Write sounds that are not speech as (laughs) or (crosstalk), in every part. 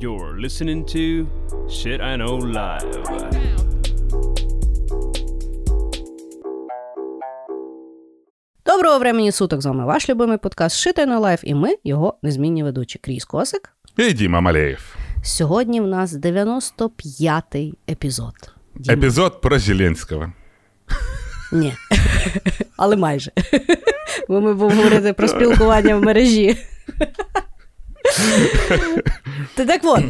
You're listening to Shit I Know Live. Доброго времені суток з вами ваш любимий подкаст Shit I Know Live і ми, його незмінні ведучі Кріс Косик. І Діма Малеєв. Сьогодні в нас 95-й епізод. Діма. Епізод про Зеленського. Ні. Але майже. Бо ми будемо говорити про спілкування в мережі. Та так от,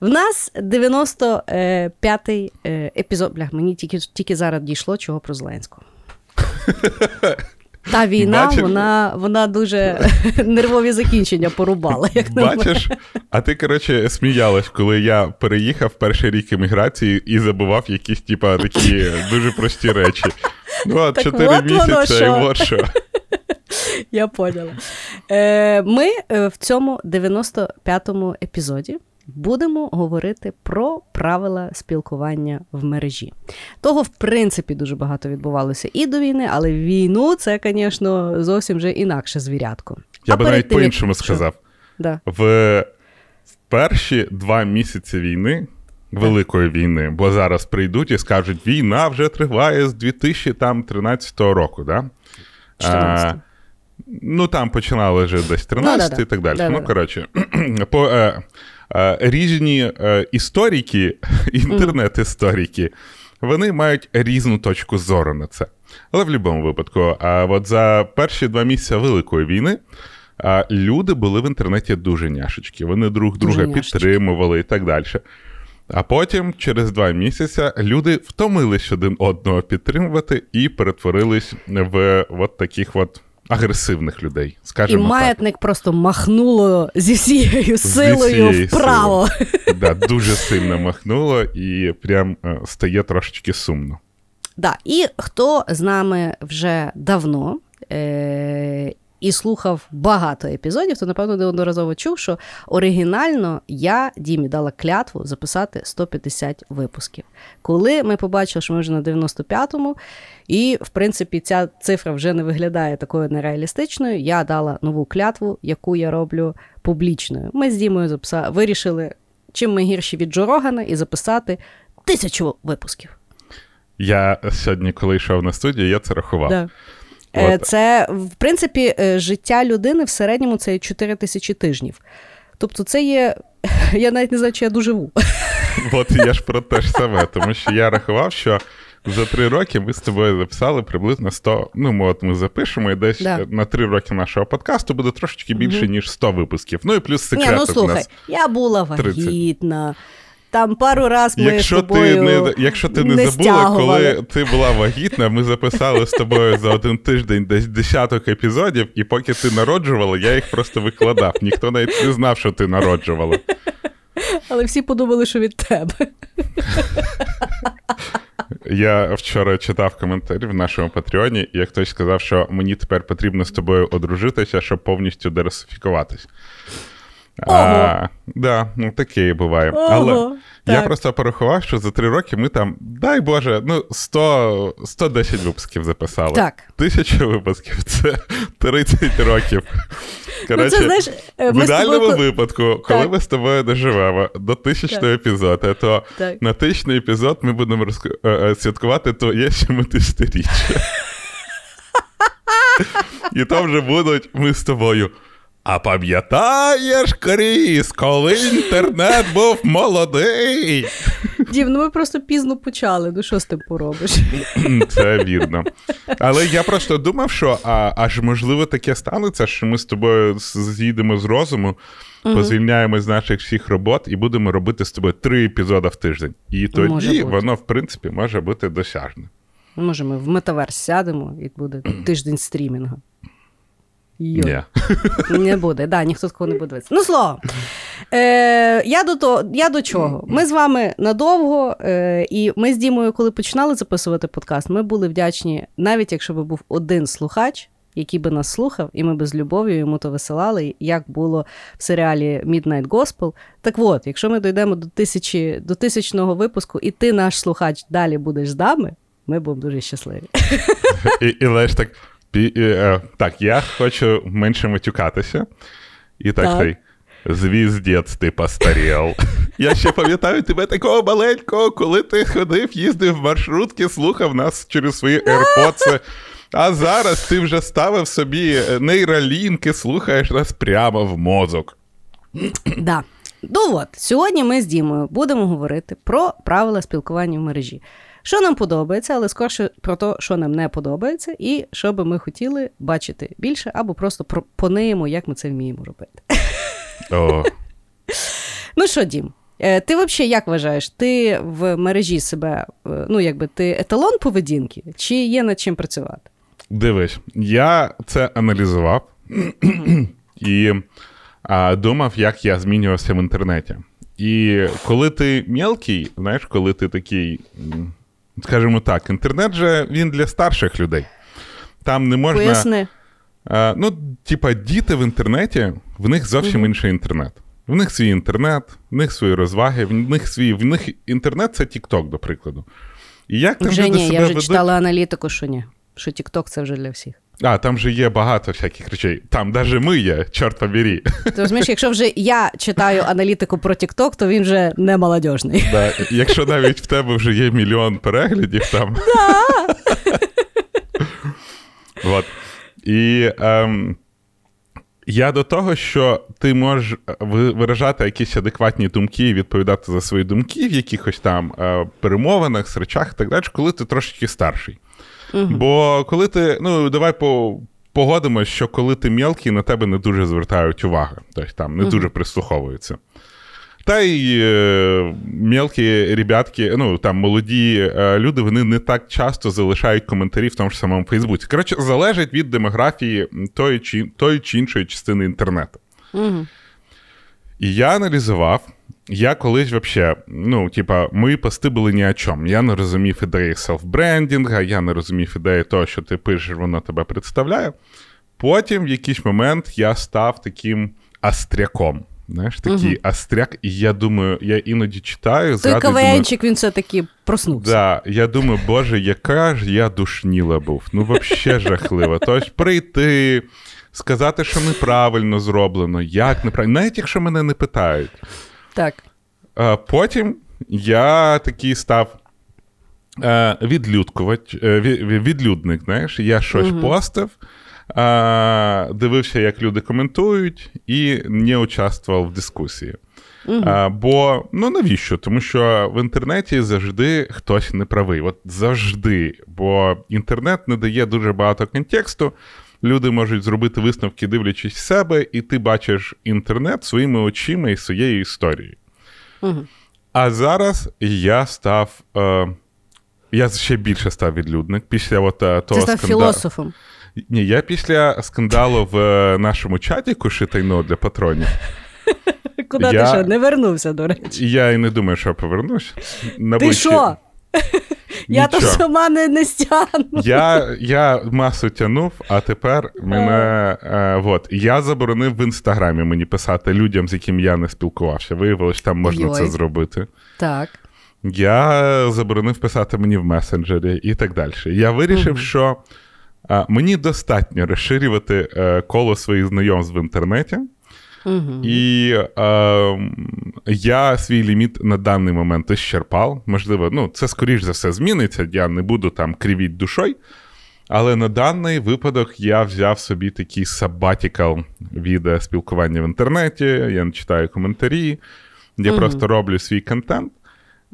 в нас 95-й е, епізод. Блях, мені тільки, тільки зараз дійшло, чого про Зеленського. Та війна, Бачиш? вона, вона дуже (laughs) нервові закінчення порубала. Як. Бачиш? А ти, коротше, сміялась, коли я переїхав перший рік еміграції і забував якісь, типа, такі дуже прості речі. Ну, 4 воно місяці, і от що. (laughs) Я поняла. Е, ми е, в цьому 95-му епізоді будемо говорити про правила спілкування в мережі. Того, в принципі, дуже багато відбувалося і до війни, але війну це, звісно, зовсім вже інакше звірятко. Я А би навіть тим, по-іншому Що? сказав. Да. В, в перші два місяці війни, Великої війни, бо зараз прийдуть і скажуть, війна вже триває з 2013 року, да? 14. Ну, там починали вже десь 13 Да-да-да. і так далі. Да-да-да. Ну, коротше, (clears throat) по, е, е, різні е, історики, (laughs) інтернет-історики, вони мають різну точку зору на це. Але в будь-якому випадку, а от за перші два місяці Великої війни а, люди були в інтернеті дуже няшечки. Вони друг Дуже друга няшечки. підтримували і так далі. А потім, через два місяці, люди втомились один одного підтримувати і перетворились в от таких от агресивних людей. І маятник так. просто махнуло зі всією силою зі вправо. Да, дуже сильно махнуло і прям е, стає трошечки сумно. Да. І хто з нами вже давно е- і слухав багато епізодів, то напевно неодноразово чув, що оригінально я Дімі дала клятву записати 150 випусків. Коли ми побачили, що ми вже на 95-му, і в принципі ця цифра вже не виглядає такою нереалістичною, я дала нову клятву, яку я роблю публічною. Ми з Дімою записа... вирішили, чим ми гірші від Джо Рогана, і записати тисячу випусків. Я сьогодні, коли йшов на студію, я це рахував. Да. Е, От. Це, в принципі, е, життя людини в середньому це 4 тисячі тижнів. Тобто, це є. (laughs) Я навіть не знаю, чи я доживу. (laughs) От я ж про те ж саме, тому що я рахував, що за три роки ми з тобою записали приблизно 100, ну, ми от ми запишемо, і десь Да. на три роки нашого подкасту буде трошечки більше, ніж 100 випусків. Ну і плюс Ні, секрети ну в слухай, нас. я була 30. Там пару раз ми Якщо з ти не якщо ти не, не забула, стягували. коли ти була вагітна, ми записали з тобою за один тиждень десь десяток епізодів, і поки ти народжувала, я їх просто викладав. Ніхто навіть не знав, що ти народжувала. Але всі подумали, що від тебе. Я вчора читав коментарі в нашому Патреоні, і хтось сказав, що мені тепер потрібно з тобою одружитися, щоб повністю дерасифікуватись. А, да, ну таке і буває. Ого, Але я просто порахував, що за три роки ми там, дай Боже, ну 100, 110 випусків записали. Так. Тисячу випусків це 30 років. ну, це, знаєш, е, в ідеальному тобою... випадку, коли Так. ми з тобою доживемо до тисячного епізоду, то Так. на тисячний епізод ми будемо розк... е, е, святкувати твоє 70-річчя. (laughs) І там вже будуть ми з тобою. А пам'ятаєш, Кріс, коли інтернет був молодий? Дім, ну ми просто пізно почали. Ну що з тим поробиш? (clears throat) Це вірно. Але я просто думав, що а, аж можливо таке станеться, що ми з тобою з'їдемо з розуму, позвільняємо з наших всіх робот і будемо робити з тобою три епізоди в тиждень. І тоді воно, в принципі, може бути досяжне. Може, ми в метаверс сядемо і буде (clears throat) тиждень стрімінгу. Йо. Ні. (laughs) Не буде, да, ніхто такого не буде дивитися. Ну, слово. Е, я, до того, я до чого? Ми з вами надовго, е, і ми з Дімою, коли починали записувати подкаст, ми були вдячні, навіть якщо би був один слухач, який би нас слухав, і ми би з любов'ю йому то висилали, як було в серіалі Midnight Gospel. Так от, якщо ми дійдемо до тисячі, до тисячного випуску, і ти, наш слухач, далі будеш з нами, ми будемо дуже щасливі. І, і знаєш, так, пі, е, так, я хочу менше матюкатися. І так, Так. цей, Звіздець, ти постарів. (laughs) Я ще пам'ятаю тебе такого маленького, коли ти ходив, їздив в маршрутки, слухав нас через свої AirPods. А зараз ти вже ставив собі нейролінки, слухаєш нас прямо в мозок. Да. Ну от, сьогодні ми з Дімою будемо говорити про правила спілкування в мережі. Що нам подобається, але скорше про те, що нам не подобається, і що би ми хотіли бачити більше, або просто пропонуємо, як ми це вміємо робити. О. (laughs) Ну що, Дім, е, ти взагалі як вважаєш, ти в мережі себе, е, ну якби ти еталон поведінки, чи є над чим працювати? Дивись, я це аналізував і а, думав, як я змінювався в інтернеті. І коли ти мелкий, знаєш, коли ти такий, скажімо так, інтернет же він для старших людей. Там не можна. Поясни. А, ну, типа, діти в інтернеті, в них зовсім інший інтернет. В них свій інтернет, в них свої розваги, в них свій в них інтернет це Тікток, до прикладу. І як там вже люди ні, себе я вже ведуть... читала аналітику, що ні. Що Тікток це вже для всіх. А, там же є багато всяких речей. Там навіть ми є, чорт побері. Ти розумієш, якщо вже я читаю аналітику про TikTok, то він вже не молодіжний. Да. Якщо навіть в тебе вже є мільйон переглядів там. (laughs) Да. От. І ем, я до того, що ти можеш виражати якісь адекватні думки і відповідати за свої думки в якихось там е, перемовинах, речах і так далі, коли ти трошки старший. Угу. Бо коли ти, ну, давай по. Погодимось, що коли ти мелкий, на тебе не дуже звертають увагу, тобто там не uh-huh. дуже прислуховуються. Та й е, мелкі ребятки, ну там молоді е, люди, вони не так часто залишають коментарі в тому ж самому Фейсбуці. Коротше, залежить від демографії тої чи тої чи іншої частини інтернету. Uh-huh. І я аналізував, я колись взагалі, ну, типа, мої пости були ні о чому. Я не розумів ідеї селф-брендінга, я не розумів ідеї того, що ти пишеш, воно тебе представляє. Потім в якийсь момент я став таким астряком. Знаєш, такий угу. астряк, і я думаю, я іноді читаю. Той КВНчик, він все-таки проснувся. Да, Я думаю, боже, яка ж я душніла був. Ну, взагалі жахливо. Тобто прийти, сказати, що неправильно зроблено, як неправильно, навіть якщо мене не питають. Так. А Потім я такий став е, відлюдкувач, е, відлюдник, знаєш, я щось угу. постив, дивився, як люди коментують, і не участвував в дискусії. Угу. А, Бо ну навіщо? Тому що в інтернеті завжди хтось неправий. От завжди. Бо інтернет не дає дуже багато контексту. Люди можуть зробити висновки, дивлячись себе, і ти бачиш інтернет своїми очима і своєю історією. Угу. А зараз я став. Е, я ще більше став відлюдник після от, е, того Ти став скандалу. філософом. Ні, я після скандалу в е, нашому чаті Кушитайно для патронів. (laughs) Куди я... ти що, не вернувся, до речі? Я і не думаю, що повернусь. Ти що? (laughs) Я то сама не, не стягну. Я я масу тянув, а тепер мене. Е, вот, Я заборонив в інстаграмі мені писати людям, з яким я не спілкувався. Виявилось, там можна Йой. це зробити. Так. Я заборонив писати мені в месенджері і так далі. Я вирішив, угу. що е, мені достатньо розширювати е, коло своїх знайомств в інтернеті. Угу. І е, я свій ліміт на даний момент ісчерпав. Можливо, ну, це скоріш за все зміниться, я не буду там кривіть душою. Але на даний випадок я взяв собі такий сабатікал від е, спілкування в інтернеті, я не читаю коментарі, я угу. просто роблю свій контент,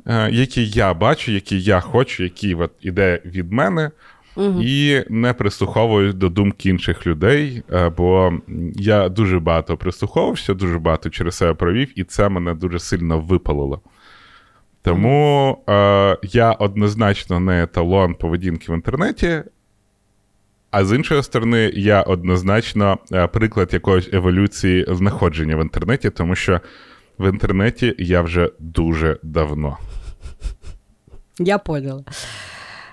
е, який я бачу, який я хочу, який от іде від мене. Угу. І не прислуховуюсь до думки інших людей, е, бо я дуже багато прислуховувався, дуже багато через себе провів, і це мене дуже сильно випалило. Тому е, я однозначно не еталон поведінки в інтернеті, а з іншої сторони, я однозначно е, приклад якоїсь еволюції знаходження в інтернеті, тому що в інтернеті я вже дуже давно. Я поняла.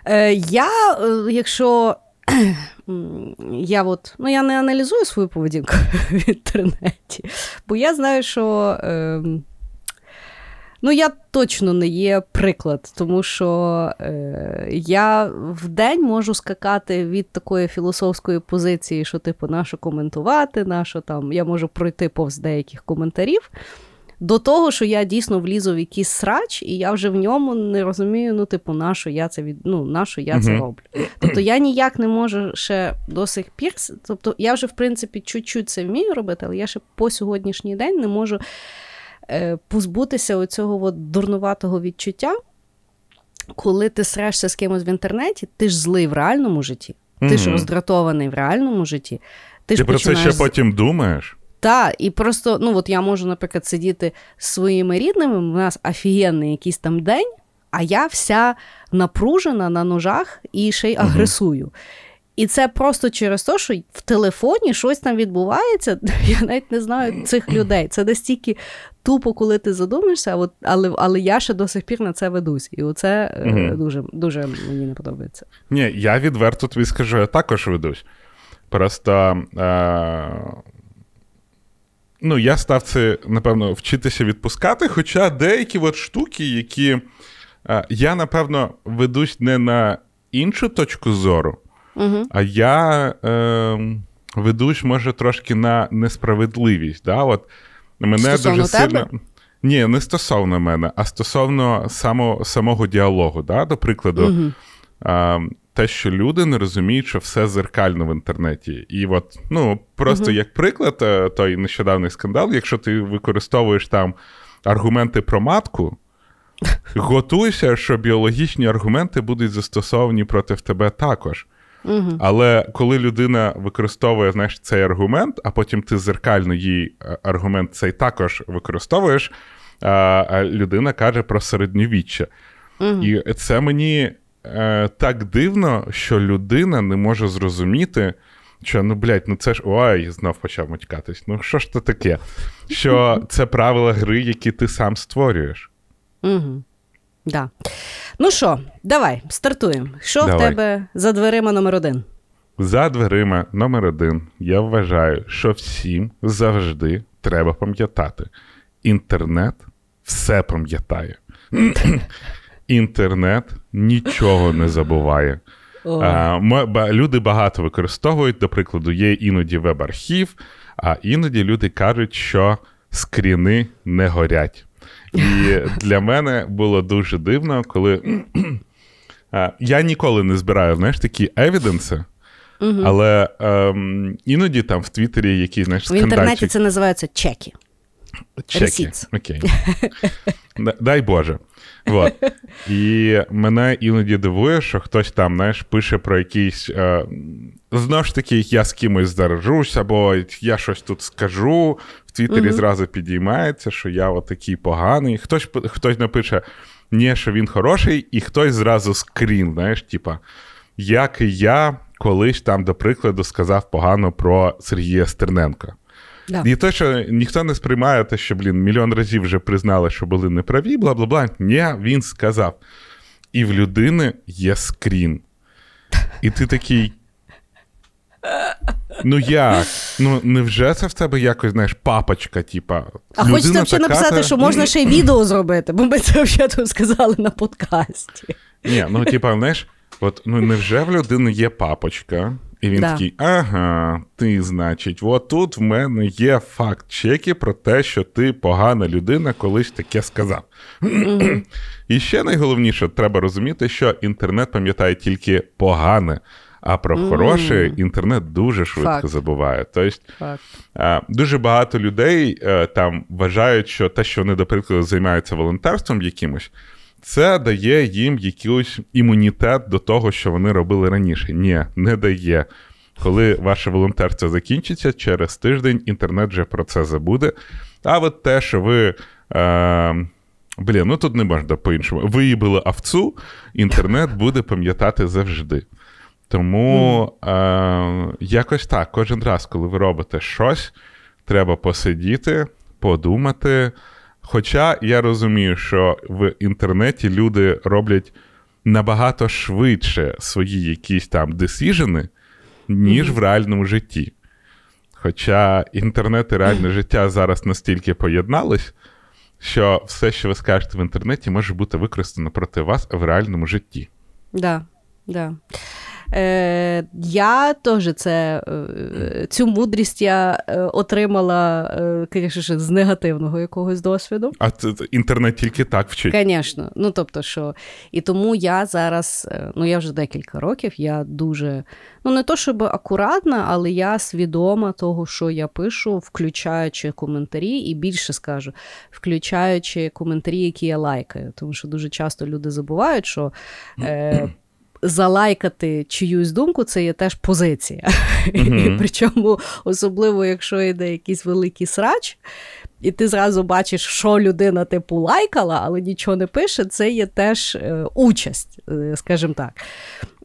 Е, Я, е, якщо (clears throat) я от, ну, я не аналізую свою поведінку (laughs) в інтернеті, бо я знаю, що. Е, Ну, я точно не є приклад, тому що е, я в день можу скакати від такої філософської позиції, що, типу, на що коментувати, на що там я можу пройти повз деяких коментарів. До того, що я дійсно влізу в якийсь срач, і я вже в ньому не розумію, ну, типу, на що я це від... ну, на що я це роблю. Тобто я ніяк не можу ще до сих пір. Тобто, я вже, в принципі, чуть-чуть це вмію робити, але я ще по сьогоднішній день не можу е, позбутися оцього от дурнуватого відчуття, коли ти срешся з кимось в інтернеті, ти ж злий в реальному житті, ти ж роздратований в реальному житті. Ти, ж про починаєш... це ще потім думаєш? Так, і просто, ну от я можу, наприклад, сидіти з своїми рідними, у нас офігенний якийсь там день, а я вся напружена на ножах і ще й агресую. Uh-huh. І це просто через те, що в телефоні щось там відбувається. (laughs) Я навіть не знаю цих людей. Це настільки тупо, коли ти задумаєшся, от, але але я ще до сих пір на це ведусь. І оце uh-huh. дуже дуже мені не подобається. Ні, я відверто тобі скажу, я також ведусь. Просто. Е- Ну, я став це, напевно, вчитися відпускати. Хоча деякі от штуки, які а, я, напевно, ведусь не на іншу точку зору, угу. а я е, ведусь, може, трошки на несправедливість. Да? От мене Стосовно дуже тебе? сильно. Ні, не стосовно мене, а стосовно само, самого діалогу. Да? До прикладу, угу. А, те, що люди не розуміють, що все зеркально в інтернеті. І от, ну, просто uh-huh. як приклад, е, той нещодавний скандал, якщо ти використовуєш там аргументи про матку, (laughs) готуйся, що біологічні аргументи будуть застосовані проти тебе також. Uh-huh. Але коли людина використовує знаєш, цей аргумент, а потім ти зеркально її е, аргумент цей також використовуєш, а людина каже про середньовіччя. Uh-huh. І це мені е, так дивно, що людина не може зрозуміти, що ну, блядь, ну це ж ой, знов почав матькатись. Ну що ж це таке? Що (laughs) це правила гри, які ти сам створюєш. Угу. Да. Ну що, давай, стартуємо. Що давай. в тебе за дверима номер один? За дверима номер один я вважаю, що всім завжди треба пам'ятати. Інтернет все пам'ятає. (clears throat) (laughs) Інтернет нічого не забуває. Люди багато використовують, до прикладу, є іноді веб-архів, а іноді люди кажуть, що скріни не горять. І для мене було дуже дивно, коли я ніколи не збираю знаєш, такі евіденси, угу. але ем, іноді там в Твіттері якісь знаєш, В інтернеті це називається чеки. Чеки. Окей. (laughs) Дай Боже. Вот. І мене іноді дивує, що хтось там, знаєш, пише про якийсь. Е, знову ж таки, я з кимось заражусь, або я щось тут скажу. В Твіттері mm-hmm. зразу підіймається, що я отакий поганий. Хтось хтось напише, ні, що він хороший, і хтось зразу скрін, знаєш, типа, як я колись там, до прикладу, сказав погано про Сергія Стерненка. Да. І те, що ніхто не сприймає те, що, блін, мільйон разів вже признали, що були неправі, бла бла бла. Ні, він сказав. І в людини є скрін. І ти такий. Ну як? Ну невже це в тебе якось, знаєш, папочка, типа. А хочеться взагалі написати, що можна ще й відео зробити, бо ми це тут сказали на подкасті. Ні, ну типа, знаєш, от ну невже в людини є папочка? І він да. такий: ага, ти, значить, от тут в мене є факт чеки про те, що ти погана людина, колись таке сказав. Mm-hmm. І ще найголовніше, треба розуміти, що інтернет пам'ятає тільки погане, а про mm-hmm. хороше інтернет дуже швидко факт. забуває. Тобто, факт. дуже багато людей е, там вважають, що те, що вони, до прикладу, займаються волонтерством якимось. Це дає їм якийсь імунітет до того, що вони робили раніше. Ні, не дає. Коли ваше волонтерство закінчиться, через тиждень інтернет вже про це забуде. А от те, що ви. Е, Блін, ну тут не можна по-іншому. Виїбили овцу, інтернет буде пам'ятати завжди. Тому е, якось так, кожен раз, коли ви робите щось, треба посидіти, подумати. Хоча я розумію, що в інтернеті люди роблять набагато швидше свої якісь там десіжени, ніж mm-hmm. в реальному житті. Хоча інтернет і реальне (clears throat) життя зараз настільки поєднались, що все, що ви скажете в інтернеті, може бути використано проти вас в реальному житті. Да, да. Е, Я теж це, е, цю мудрість я е, отримала, е, з негативного якогось досвіду. А це, інтернет тільки так вчить. Звісно. Ну, тобто, що. І тому я зараз, ну я вже декілька років, я дуже, ну не то щоб акуратна, але я свідома того, що я пишу, включаючи коментарі, і більше скажу, включаючи коментарі, які я лайкаю. Тому що дуже часто люди забувають, що. Е, залайкати чиюсь думку, це є теж позиція. Mm-hmm. Причому, особливо, якщо йде якийсь великий срач, і ти зразу бачиш, що людина типу лайкала, але нічого не пише, це є теж е, участь, е, скажімо так.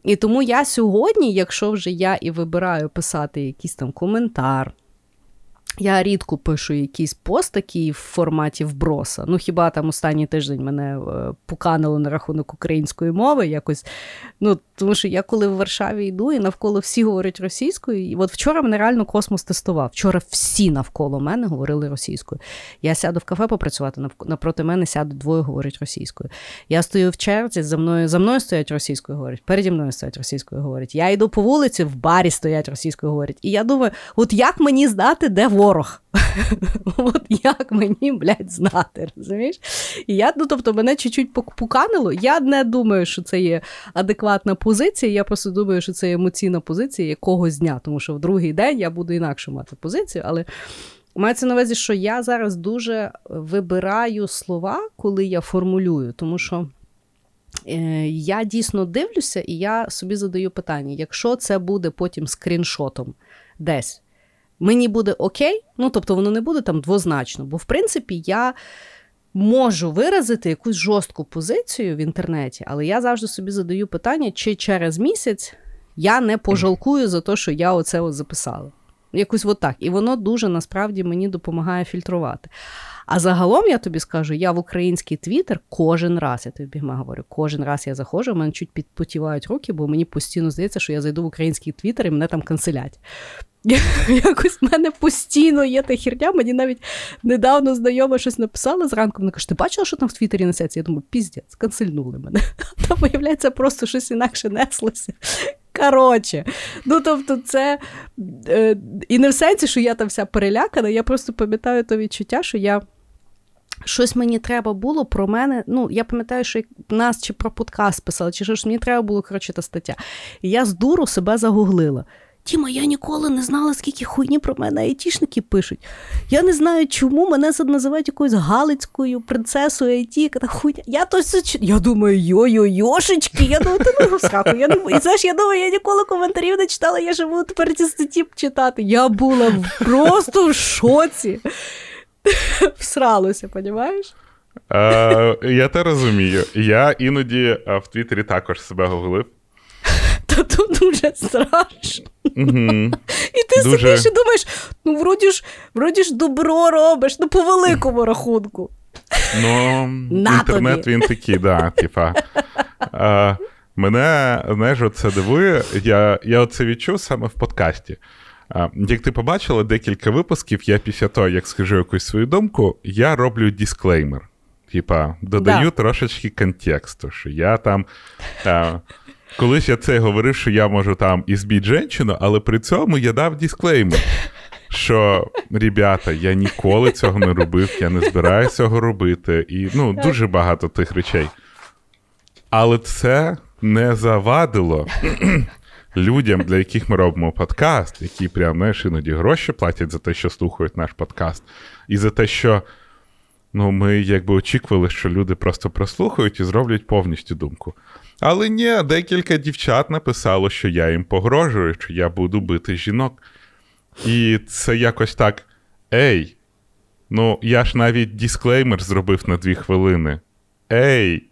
І тому я сьогодні, якщо вже я і вибираю писати якийсь там коментар. Я рідко пишу якісь пост такі в форматі вброса. Ну, хіба там останній тиждень мене е, пуканило на рахунок української мови якось. Ну, Тому що я коли в Варшаві йду і навколо всі говорять російською. І от вчора мене реально космос тестував. Вчора всі навколо мене говорили російською. Я сяду в кафе попрацювати, напроти мене сядуть двоє говорять російською. Я стою в черзі, за мною за мною стоять російською говорять, переді мною стоять російською говорять. Я йду по вулиці, в барі стоять російською говорять. І я думаю, от як мені знати, де ворог? (laughs) От як мені, блядь, знати, розумієш? І я, ну, тобто, мене чуть-чуть поканило. Я не думаю, що це є адекватна позиція. Я просто думаю, що це емоційна позиція якогось дня, тому що в другий день я буду інакше мати позицію, але. Мається на увазі, що я зараз дуже вибираю слова, коли я формулюю, тому що е, я дійсно дивлюся, і я собі задаю питання: якщо це буде потім скріншотом десь мені буде окей, ну тобто воно не буде там двозначно, бо в принципі я. Можу виразити якусь жорстку позицію в інтернеті, але я завжди собі задаю питання, чи через місяць я не пожалкую за те, що я оце от записала. Якось от так. І воно дуже насправді мені допомагає фільтрувати. А загалом я тобі скажу, я в український твіттер кожен раз, я тобі говорю, кожен раз я заходжу, у мене чуть підпотівають руки, бо мені постійно здається, що я зайду в український твіттер і мене там канцелять. (laughs) Якось в мене постійно є та херня. Мені навіть недавно знайома щось написала зранку. Вона каже, ти бачила, що там в Твіттері несеться? Я думаю, піздець, канцельнули мене. (laughs) Там, виявляється, просто щось інакше неслося. Коротше, ну тобто, це е, і не в сенсі, що я там вся перелякана. Я просто пам'ятаю то відчуття, що я. Щось мені треба було про мене. Ну, я пам'ятаю, що нас чи про подкаст писали, чи щось мені треба було коротше, та стаття. І я з дуру себе загуглила. Тіма, я ніколи не знала, скільки хуйні про мене айтішники пишуть. Я не знаю, чому мене називають якоюсь галицькою принцесою айті. хуйня. Я то Я думаю, йо-йо-йошечки, я думаю, ти не сраку. Я не і знаєш, я думаю, я ніколи коментарів не читала, я живу тепер ці статті читати. Я була просто в шоці. (laughs) Всралося, понімаєш? Е, Я те розумію. Я іноді в Твіттері також себе гуглив. (laughs) Та то дуже страшно. Угу. І ти дуже... собі ще думаєш, ну вроді ж вроді ж добро робиш, ну по великому рахунку. Ну, (laughs) інтернет тобі. він такий, да, типа. А, Мене знаєш, це дивує. Я я оце відчув саме в подкасті. Як ти побачила декілька випусків, я після того, як скажу якусь свою думку, я роблю дисклеймер. Типа, додаю да. трошечки контексту, що я там. А, Колись я це говорив, що я можу там і збіть жінку, але при цьому я дав дисклеймер, що ребята, я ніколи цього не робив, я не збираюся цього робити. І ну, дуже багато тих речей. Але це не завадило людям, для яких ми робимо подкаст, які прям знаєш, іноді гроші платять за те, що слухають наш подкаст, і за те, що ну, ми якби очікували, що люди просто прослухають і зроблять повністю думку. Але ні, декілька дівчат написало, що я їм погрожую, що я буду бити жінок. І це якось так. Ей, ну я ж навіть дисклеймер зробив на дві хвилини. Ей.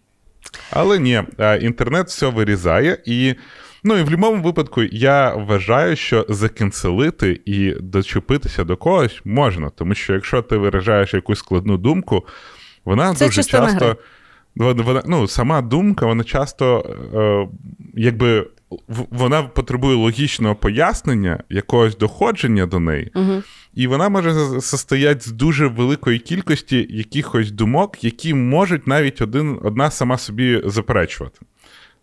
Але ні, інтернет все вирізає, і ну і в будь-якому випадку я вважаю, що закенселити і дочепитися до когось можна, тому що якщо ти виражаєш якусь складну думку, вона це дуже часто. Вона, ну, Сама думка, вона часто е, якби вона потребує логічного пояснення, якогось доходження до неї, Угу. і вона може состояти з дуже великої кількості якихось думок, які можуть навіть один, одна сама собі заперечувати.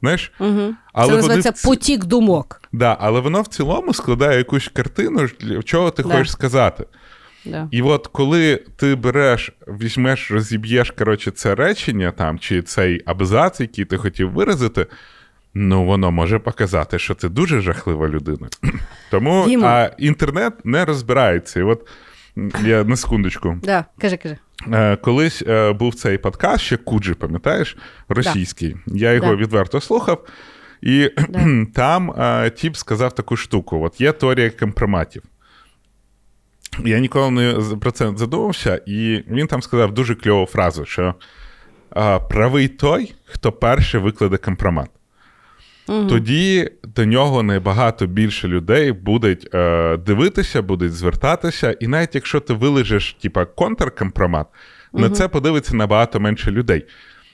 Знаєш? Угу. Але Це називається вони... потік думок. Да, але воно в цілому складає якусь картину, чого ти Да. хочеш сказати. Да. І от коли ти береш, візьмеш, розіб'єш коротше, це речення там, чи цей абзац, який ти хотів виразити, ну воно може показати, що ти дуже жахлива людина. (clears throat) Тому Діма. а інтернет не розбирається. І от я на секундочку. Да. Кажи, кажи. Е, Колись е, був цей подкаст, ще Куджі, пам'ятаєш, російський. Я його Да. відверто слухав, і Да. (clears throat) там е, тіп сказав таку штуку: от є теорія компроматів. Я ніколи не про це не задумався, і він там сказав дуже кльову фразу, що правий той, хто перший викладе компромат. Угу. Тоді до нього набагато більше людей будуть е, дивитися, будуть звертатися, і навіть якщо ти вилежиш типа контркомпромат, на це подивиться набагато менше людей.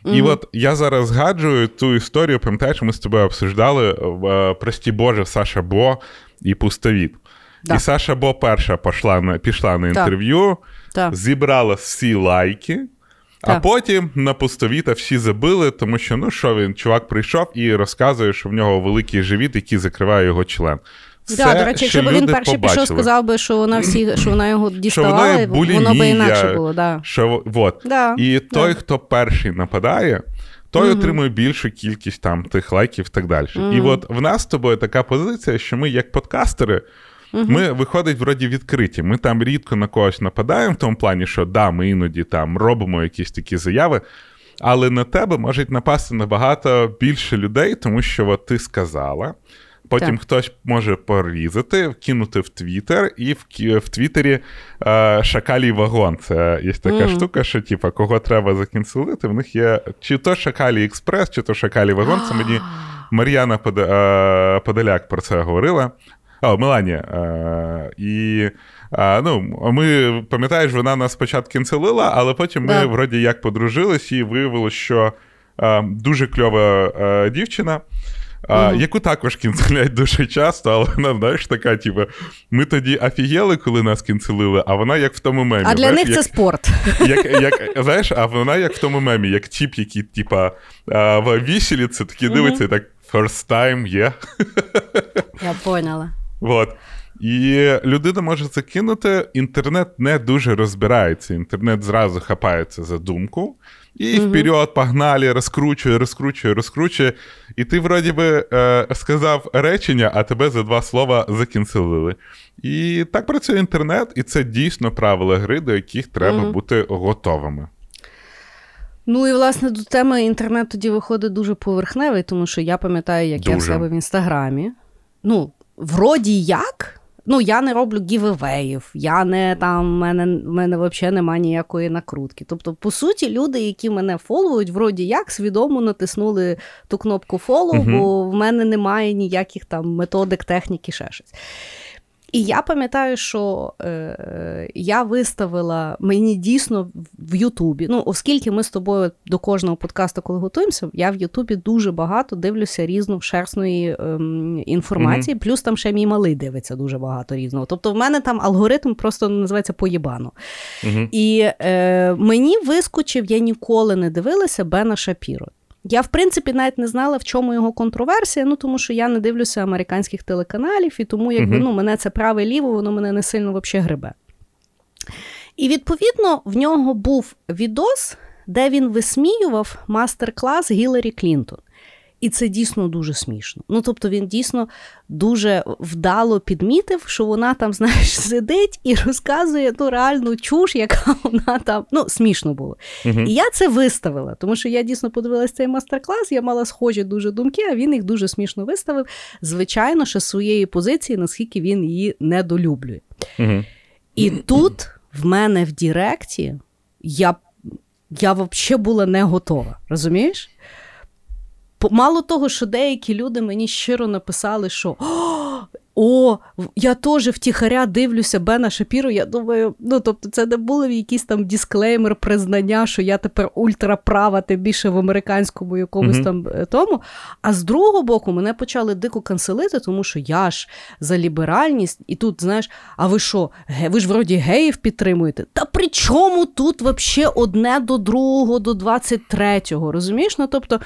І от я зараз згаджую ту історію, пам'ятаєш, ми з тобою обсуждали е, прості Боже Саша Бо і Пустовіт. Да. І Саша Бо перша пішла на, пішла на інтерв'ю, Так. зібрала всі лайки, а потім на пустовіта всі забили, тому що ну що він, чувак прийшов і розказує, що в нього великий живіт, який закриває його член. Все, Да, до речі, якщо б він перший побачили. пішов, сказав би, що вона всі, (clears throat) що вона його діставала, воно би інакше було. Да. Що, вот. Да, І да. той, хто перший нападає, той Мгм. отримує більшу кількість там тих лайків і так далі. І от в нас з тобою така позиція, що ми, як подкастери, ми виходить вроді відкриті. Ми там рідко на когось нападаємо в тому плані, що да, ми іноді там робимо якісь такі заяви. Але на тебе можуть напасти набагато більше людей, тому що от ти сказала. Потім Так. хтось може порізати, вкинути в Твіттер, і в, в Твіттері е, шакалій вагон. Це є така Мгм. штука, що типа, кого треба закінцелити, в них є чи то Шакалі Експрес, чи то Шакалі Вагон. Це мені (gasps) Мар'яна е, Подоляк про це говорила. О, Меланія. Е, і е, ну, ми, пам'ятаєш, вона нас спочатку кінцелила, але потім ми Да. вроді як подружились, і виявилося, що е, дуже кльова е, дівчина. А, Мгм. Яку також кінцелять дуже часто, але вона, знаєш, така, типу, ми тоді офігели, коли нас кінцелили, а вона як в тому мемі. А для знаєш, них як, це спорт. як, як, знаєш, а вона як в тому мемі, як тіп, який, типа, в вісіліці, такий дивиться і так first time, є. Я поняла. Вот. І людина може це кинути, інтернет не дуже розбирається. Інтернет зразу хапається за думку. І вперед, погнали, розкручує, розкручує, розкручує. І ти, вроді би, е, сказав речення, а тебе за два слова закінцелили. І так працює інтернет, і це дійсно правила гри, до яких треба Мгм. бути готовими. Ну і власне до теми інтернет тоді виходить дуже поверхневий, тому що я пам'ятаю, як я в себе в інстаграмі. Ну, вроді як. Ну, я не роблю гівевеїв, я не там, в мене, в мене взагалі немає ніякої накрутки. Тобто, по суті, люди, які мене фоловують, вроді як свідомо натиснули ту кнопку фолоу, Мгм. бо в мене немає ніяких там методик, техніки, ще щось. І я пам'ятаю, що е, я виставила мені дійсно в Ютубі. Ну, оскільки ми з тобою до кожного подкасту, коли готуємося, я в Ютубі дуже багато дивлюся різновшерстної ем, інформації, плюс там ще мій малий дивиться дуже багато різного. Тобто, в мене там алгоритм просто називається поєбано. Угу. І е, мені вискочив, я ніколи не дивилася Бена Шапіро. Я, в принципі, навіть не знала, в чому його контроверсія, ну тому що я не дивлюся американських телеканалів, і тому якби, Мгм. ну, мене це праве ліво, воно мене не сильно взагалі грибе. І відповідно в нього був відос, де він висміював мастер-клас Гіларі Клінтон. І це дійсно дуже смішно. Ну, тобто він дійсно дуже вдало підмітив, що вона там, (laughs) знаєш, сидить і розказує ту реальну чуш, яка (laughs) вона там. Ну, смішно було. Угу. І я це виставила, тому що я дійсно подивилася цей мастер-клас, я мала схожі дуже думки, а він їх дуже смішно виставив. Звичайно, що з своєї позиції, наскільки він її недолюблює. Угу. І тут в мене в Діректі я, я взагалі була не готова. Розумієш? Мало того, що деякі люди мені щиро написали, що «О, О, я теж втіхаря дивлюся Бена Шапіру. Я думаю, ну тобто, це не було якийсь там дисклеймер, признання, що я тепер ультраправа, тим більше в американському якомусь mm-hmm. там е, тому. А з другого боку, мене почали дико канцелити, тому що я ж за ліберальність, і тут, знаєш, а ви що, ви ж вроді геїв підтримуєте? Та при чому тут взагалі одне до другого, до 23-го? Розумієш? Ну тобто.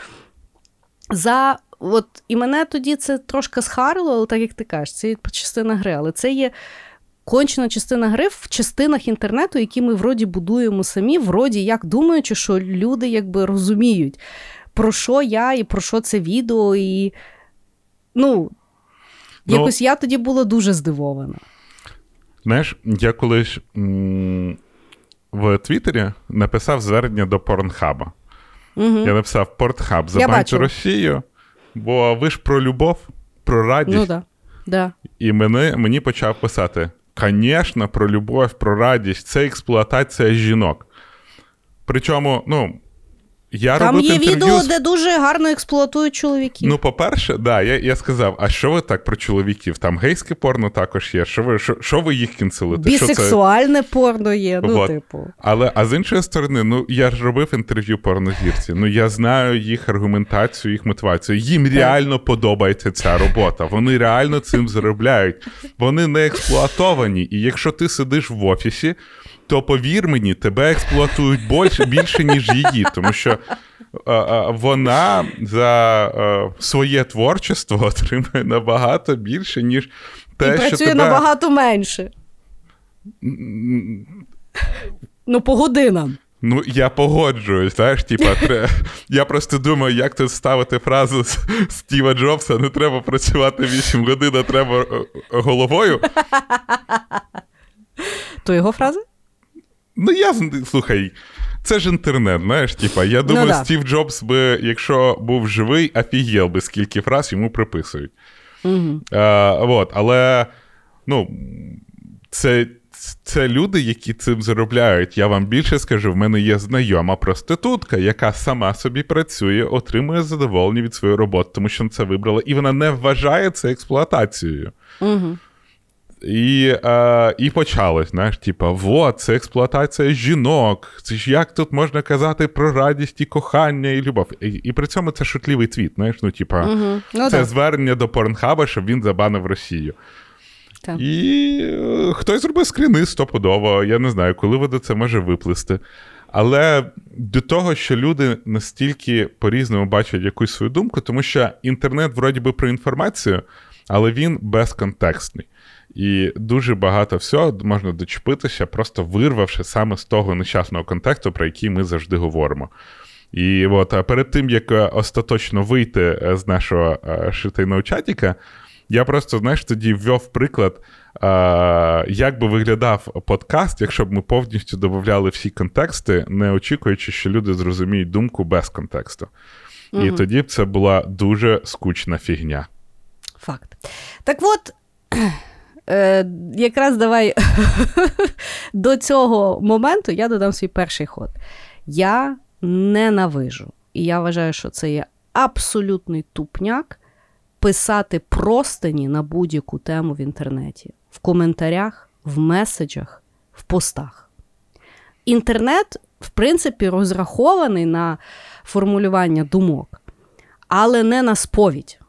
За от і мене тоді це трошки схарило, але так як ти кажеш, це частина гри. Але це є кончена частина гри в частинах інтернету, які ми вроді будуємо самі, вроді як думаючи, що люди якби розуміють, про що я і про що це відео, і ну, ну якось я тоді була дуже здивована. Знаєш, я колись м- в Твіттері написав звернення до Порнхаба. Угу. Я написав Портхаб, забаньте Росію. Бо ви ж про любов, про радість. Ну, да. Да. І мені, мені почав писати: звісно, про любов, про радість, це експлуатація жінок. Причому, ну, я Там робив є інтерв'ю відео, з... де дуже гарно експлуатують чоловіків. Ну, по-перше, да, я я сказав: а що ви так про чоловіків? Там гейське порно також є. Що ви що, що ви їх кінцелите? Бісексуальне це... порно є. ну, вот. типу. Але а з іншої сторони, ну я ж робив інтерв'ю порнозірці. Ну я знаю їх аргументацію, їх мотивацію. Їм так. реально подобається ця робота. Вони реально цим заробляють. Вони не експлуатовані. І якщо ти сидиш в офісі то повір мені, тебе експлуатують більше, більше ніж її, тому що а, а, вона за а, своє творчество отримує набагато більше, ніж те, І що працює тебе... набагато менше. Ну, по годинам. Ну, я погоджуюсь, знаєш, типа, (laughs) тре... я просто думаю, як тут ставити фразу з Стіва Джобса: не треба працювати 8 годин, а треба е, головою. То його фраза? Ну, я слухай, це ж інтернет, знаєш, типа, я ну думаю, ну, да. Стів Джобс би, якщо був живий, офігел би, скільки фраз йому приписують. Угу. А, вот, Але ну, це це люди, які цим заробляють. Я вам більше скажу, в мене є знайома проститутка, яка сама собі працює, отримує задоволення від своєї роботи, тому що це вибрала, і вона не вважає це експлуатацією. Угу. І е, і почалось, знаєш, типа, вот, це експлуатація жінок. Це ж як тут можна казати про радість і кохання і любов. І, і при цьому це шутлівий твіт, знаєш, ну, типа, угу. ну, це так. звернення до Порнхаба, щоб він забанив Росію. Так. І е, хтось зробив скріни стопудово. Я не знаю, коли вода це може виплисти. Але до того, що люди настільки по-різному бачать якусь свою думку, тому що інтернет, вроді би, про інформацію, але він безконтекстний. І дуже багато всього можна дочепитися, просто вирвавши саме з того нещасного контексту, про який ми завжди говоримо. І от перед тим, як е, остаточно вийти е, з нашого е, шитайного чатіка, я просто, знаєш, тоді ввів приклад, як би виглядав подкаст, якщо б ми повністю додавали всі контексти, не очікуючи, що люди зрозуміють думку без контексту. Угу. І тоді б це була дуже скучна фігня. Факт. Так от. Е, Якраз давай (laughs) до цього моменту я додам свій перший ход. Я ненавижу, і я вважаю, що це є абсолютний тупняк писати простині на будь-яку тему в інтернеті, в коментарях, в меседжах, в постах. Інтернет, в принципі, розрахований на формулювання думок, але не на сповідь.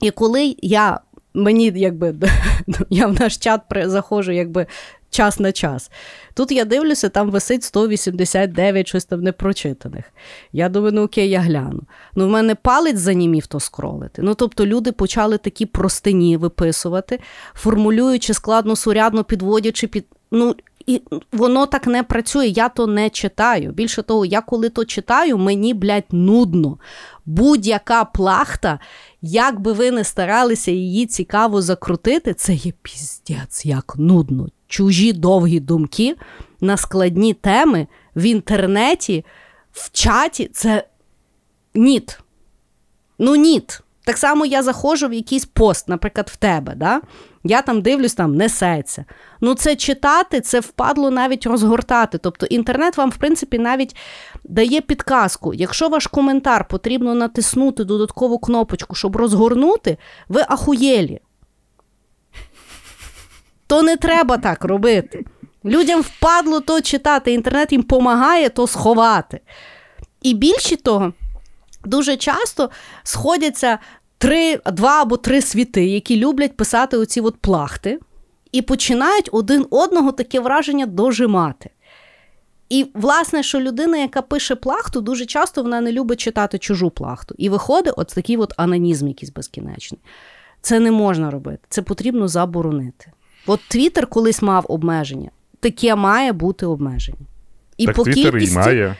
І коли я мені якби (laughs) я в наш чат заходжу якби час на час. Тут я дивлюся, там висить 189 щось там непрочитаних. Я думаю, ну окей, я гляну. Ну, в мене палець занімів то скролити. Ну, тобто люди почали такі простині виписувати, формулюючи складно сурядно, підводячи під. Ну, і воно так не працює, я то не читаю. Більше того, я коли то читаю, мені, блядь, нудно. Будь-яка плахта, як би ви не старалися її цікаво закрутити, це є піздець, як нудно. Чужі довгі думки на складні теми в інтернеті, в чаті це ніт. Ну, ніт. Так само я заходжу в якийсь пост, наприклад, в тебе. да? Я там дивлюсь, там несеться. Ну, це читати, це впадло навіть розгортати. Тобто інтернет вам, в принципі, навіть дає підказку. Якщо ваш коментар потрібно натиснути додаткову кнопочку, щоб розгорнути, ви ахуєлі. то не треба так робити. Людям впадло то читати, інтернет їм допомагає то сховати. І більше того, дуже часто сходяться три, два або три світи, які люблять писати оці от плахти, і починають один одного таке враження дожимати. І, власне, що людина, яка пише плахту, дуже часто вона не любить читати чужу плахту. І виходить от такий от анонізм якийсь безкінечний. Це не можна робити, це потрібно заборонити. От Твіттер колись мав обмеження, таке має бути обмеження. І так по Твіттер кількості, і має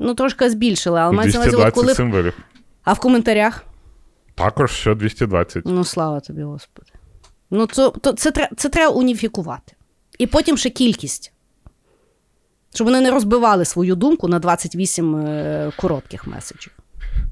ну трошки збільшили, але мається на увазі, от 220 коли... символів. А в коментарях? Також що 220. Ну, слава тобі, Господи. Ну, то, то це, тре- це треба уніфікувати. І потім ще кількість. Щоб вони не розбивали свою думку на 28 е, коротких меседжів.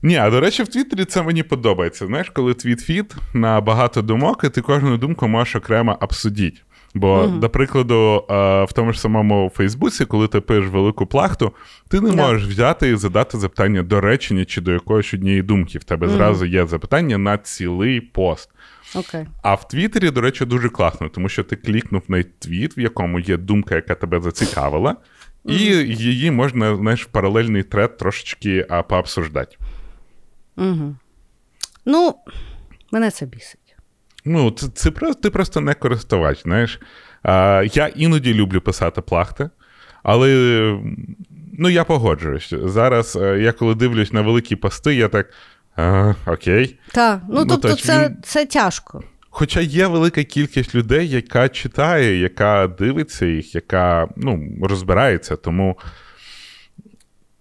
Ні, а до речі, в Твіттері це мені подобається. Знаєш, коли твіт фіт на багато думок, і ти кожну думку можеш окремо обсудити. Бо, до прикладу, е, в тому ж самому Фейсбуці, коли ти пишеш велику плахту, ти не Да. можеш взяти і задати запитання до речення чи до якоїсь однієї думки. В тебе зразу є запитання на цілий пост. Окей. А в Твіттері, до речі, дуже класно, тому що ти клікнув на твіт, в якому є думка, яка тебе зацікавила, і її можна, знаєш, в паралельний тред трошечки пообсуждати. Угу. Ну, мене це бісить. Ну, це, це просто, ти просто не користувач, знаєш. А, я іноді люблю писати плахти, але ну, я погоджуюсь. Зараз е, я коли дивлюсь на великі пости, я так. А, окей. Так, ну, Ну, тобто то це, він- це тяжко. Хоча є велика кількість людей, яка читає, яка дивиться їх, яка ну, розбирається, тому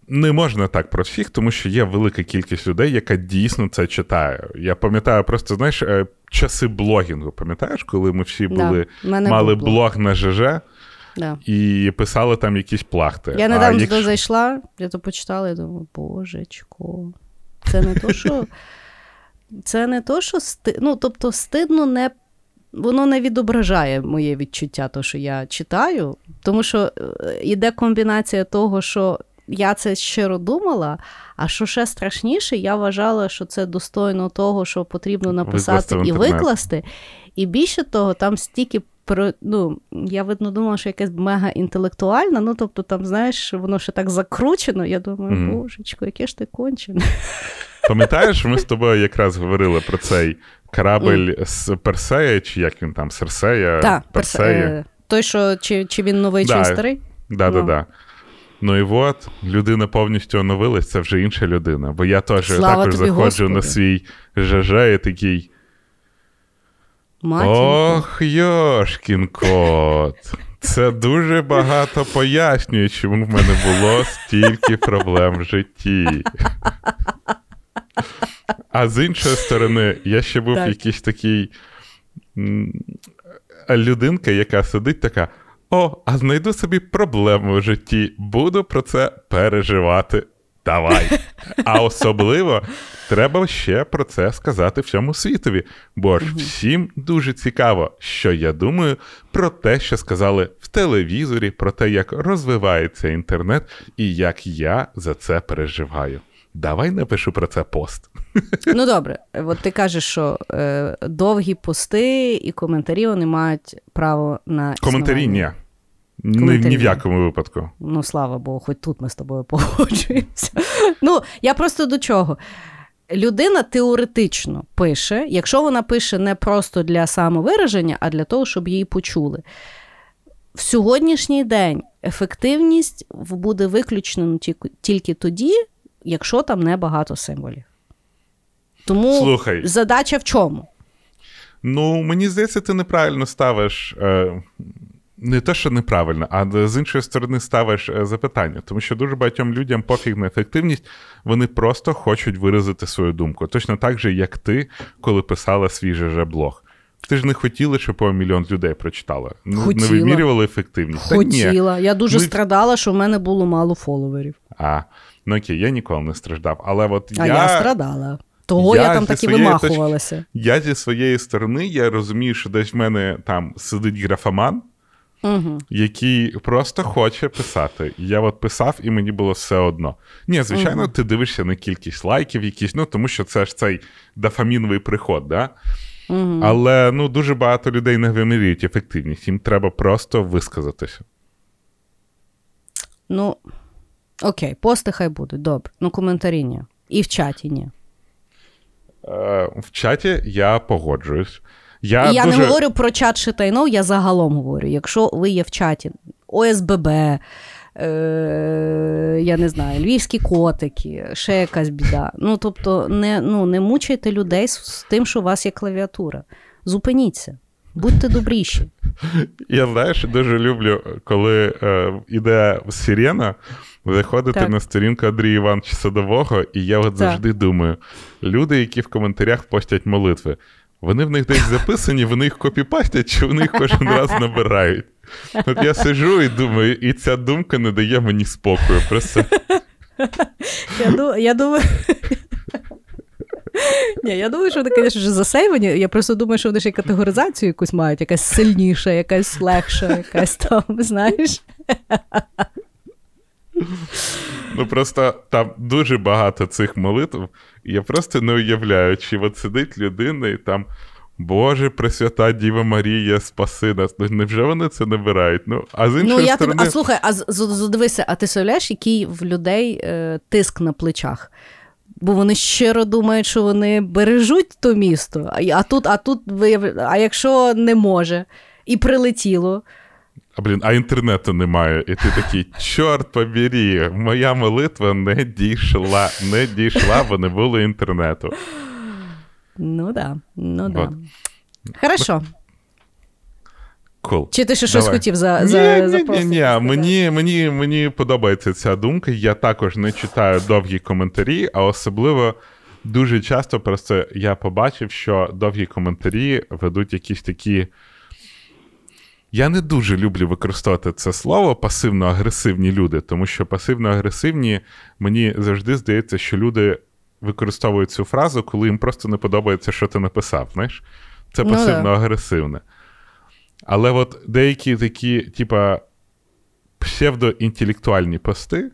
не можна так про всіх, тому що є велика кількість людей, яка дійсно це читає. Я пам'ятаю просто, знаєш, е, часи блогінгу. Пам'ятаєш, коли ми всі були, мене мали був блог. блог на ЖЖ Да. і писали там якісь плахти. Я недавно якщо- зайшла, я то почитала і думаю, божечко, це не то, що. (laughs) Це не то, що сти... ну, тобто, стидно не. Воно не відображає моє відчуття, то, що я читаю, тому що е, йде комбінація того, що я це щиро думала, а що ще страшніше, я вважала, що це достойно того, що потрібно написати Викласти і викласти. І більше того, там стільки про ну, я видно думала, що якась мега інтелектуальна, ну тобто, там, знаєш, воно ще так закручено. Я думаю, Мгм. божечко, яке ж ти кончене. Пам'ятаєш, ми з тобою якраз говорили про цей корабель з Персея, чи як він там, Серсея, Так, Персея. е, той, що чи, чи він новий, чи він старий? Да, да, Ну. да. Ну і от, людина повністю оновилась, це вже інша людина. Бо я теж Слава також тобі, заходжу Господи. на свій ЖЖ і такий. Матінко. Ох, Йошкін кот. Це дуже багато пояснює, чому в мене було стільки проблем в житті. А з іншої сторони, я ще був Так. якийсь такий людинка, яка сидить така: о, а знайду собі проблему в житті, буду про це переживати. Давай. (laughs) А особливо треба ще про це сказати всьому світові, бо ж всім дуже цікаво, що я думаю про те, що сказали в телевізорі, про те, як розвивається інтернет і як я за це переживаю. Давай напишу про це пост. Ну добре, от ти кажеш, що е, довгі пости і коментарі вони мають право на Коментарі існування. ні. Ні, ні в якому випадку. Ну, слава Богу, хоч тут ми з тобою погоджуємося. Ну, я просто до чого. Людина теоретично пише, якщо вона пише не просто для самовираження, а для того, щоб її почули. В сьогоднішній день ефективність буде виключено тільки- тільки тоді, якщо там небагато символів. Тому Слухай. задача в чому? Ну, мені здається, ти неправильно ставиш. Е, не те, що неправильно, а з іншої сторони ставиш е, запитання. Тому що дуже багатьом людям пофіг на ефективність, вони просто хочуть виразити свою думку. Точно так же, як ти, коли писала свій же блог. Ти ж не хотіла, щоб по мільйон людей прочитали. Ну, Не Хотіла. вимірювали ефективність. Ні. Хотіла. Я дуже Ми- страдала, що в мене було мало фоловерів. А, ну окей, я ніколи не страждав. Але от А я, я, страдала. Того я, я там зі так і своєї вимахувалася. я зі своєї сторони я розумію, що десь в мене там сидить графоман, Угу. який просто хоче писати. І я от писав, і мені було все одно. Ні, звичайно, ти дивишся на кількість лайків якісь, ну тому що це ж цей дофаміновий приход, да? Угу. Але ну, дуже багато людей не вимірюють ефективність. Їм треба просто висказатися. Ну, окей, пости хай будуть, добре. Ну, коментарі ні. І в чаті ні. Е, в чаті я погоджуюсь. Я, я дуже... не говорю про чат Шитайнов, я загалом говорю. Якщо ви є в чаті ОСББ, е, я не знаю, львівські котики, ще якась біда. Ну, тобто, не, ну, не мучайте людей з, з тим, що у вас є клавіатура. Зупиніться, будьте добріші. (laughs) Я знаєш, дуже люблю, коли е, іде сирена, заходити Так. на сторінку Андрія Івановича Садового, і я от Так. завжди думаю: люди, які в коментарях постять молитви, вони в них десь записані, вони їх копіпастять, чи вони їх кожен раз набирають. От я сижу і думаю, і ця думка не дає мені спокою. Просто Я, ду- я думаю. Ні, я думаю, що вони, звісно, вже засейвані. Я просто думаю, що вони ще й категоризацію якусь мають, якась сильніша, якась легша, якась там, знаєш. Ну просто там дуже багато цих молитв, я просто не уявляю, чи от сидить людина і там. Боже, Пресвята Діва Марія, спаси нас. Ну, невже вони це набирають? Ну, а з іншої Ну, я сторони, тобі, а слухай, а з- з- з- дивися, а ти уявляєш, який в людей е, тиск на плечах? Бо вони щиро думають, що вони бережуть то місто, а, тут, а тут а якщо не може, і прилетіло. А блін, а інтернету немає. І ти такий, чорт побері, моя молитва не дійшла, не дійшла, бо не було інтернету. Ну да, ну да. Хорошо. Кул. Чи ти ще щось Давай. хотів за, Ні, за, ні, ні, ні, мені, мені, мені подобається ця думка. Я також не читаю довгі коментарі, а особливо дуже часто просто я побачив, що довгі коментарі ведуть якісь такі. Я не дуже люблю використовувати це слово пасивно-агресивні люди, тому що пасивно-агресивні мені завжди здається, що люди використовують цю фразу, коли їм просто не подобається, що ти написав. Знаєш? Це Ну пасивно-агресивне. Але от деякі такі, типа, псевдоінтелектуальні пости,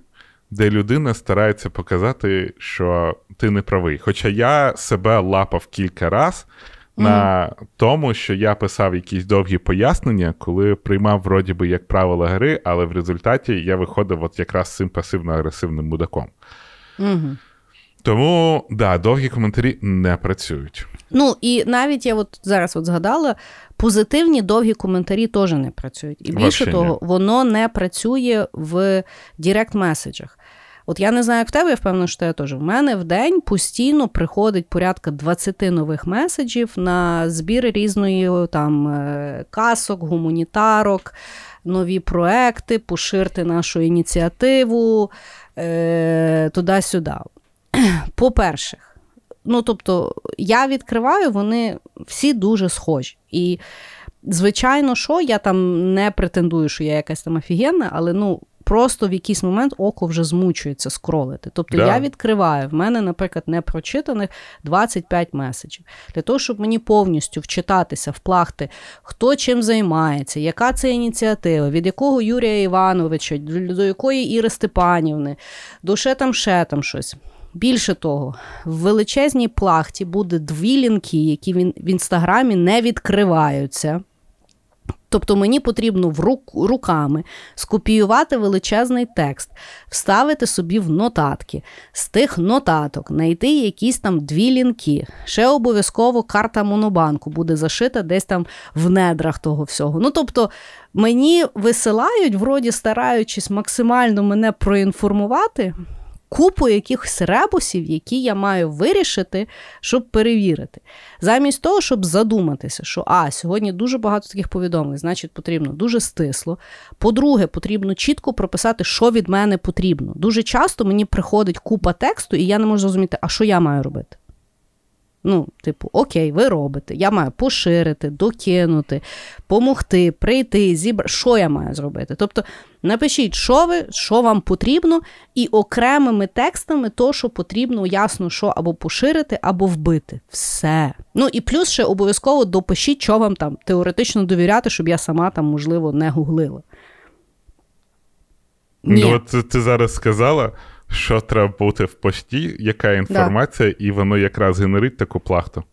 де людина старається показати, що ти не правий. Хоча я себе лапав кілька раз на тому, що я писав якісь довгі пояснення, коли приймав вроді би як правила гри, але в результаті я виходив от якраз цим пасивно-агресивним мудаком. Угу. Тому, да, довгі коментарі не працюють. Ну і навіть я от зараз от згадала, позитивні довгі коментарі теж не працюють. І більше Вообще ні. того, воно не працює в директ меседжах. От я не знаю, як в тебе, я впевнена, що я теж. В мене в день постійно приходить порядка 20 нових меседжів на збір різної там е, касок, гуманітарок, нові проекти, поширити нашу ініціативу е, туди-сюди. (clears throat) По-перше, ну тобто, я відкриваю, вони всі дуже схожі. І, звичайно, що я там не претендую, що я якась там офігенна, але ну. Просто в якийсь момент око вже змучується скролити. Тобто Да. я відкриваю, в мене, наприклад, непрочитаних 25 меседжів. Для того, щоб мені повністю вчитатися, вплахти, хто чим займається, яка це ініціатива, від якого Юрія Івановича, до якої Іри Степанівни, до ще там ще там щось. Більше того, в величезній плахті буде дві лінки, які він- в інстаграмі не відкриваються. Тобто мені потрібно в рук, руками скопіювати величезний текст, вставити собі в нотатки, з тих нотаток знайти якісь там дві лінки. Ще обов'язково карта монобанку буде зашита десь там в недрах того всього. Ну тобто мені висилають, вроді стараючись максимально мене проінформувати. Купу якихось ребусів, які я маю вирішити, щоб перевірити. Замість того, щоб задуматися, що а, сьогодні дуже багато таких повідомлень, значить, потрібно дуже стисло. По-друге, потрібно чітко прописати, що від мене потрібно. Дуже часто мені приходить купа тексту, і я не можу зрозуміти, а що я маю робити. Ну, типу, окей, ви робите. Я маю поширити, докинути, помогти, прийти, зібрати. Що я маю зробити? Тобто напишіть, що ви, що вам потрібно, і окремими текстами то, що потрібно, ясно, що або поширити, або вбити. Все. Ну і плюс ще обов'язково допишіть, що вам там теоретично довіряти, щоб я сама там, можливо, не гуглила. Ні. Ну, от ти- ти зараз сказала, що треба бути в пості, яка інформація, і воно якраз генерить таку плахту.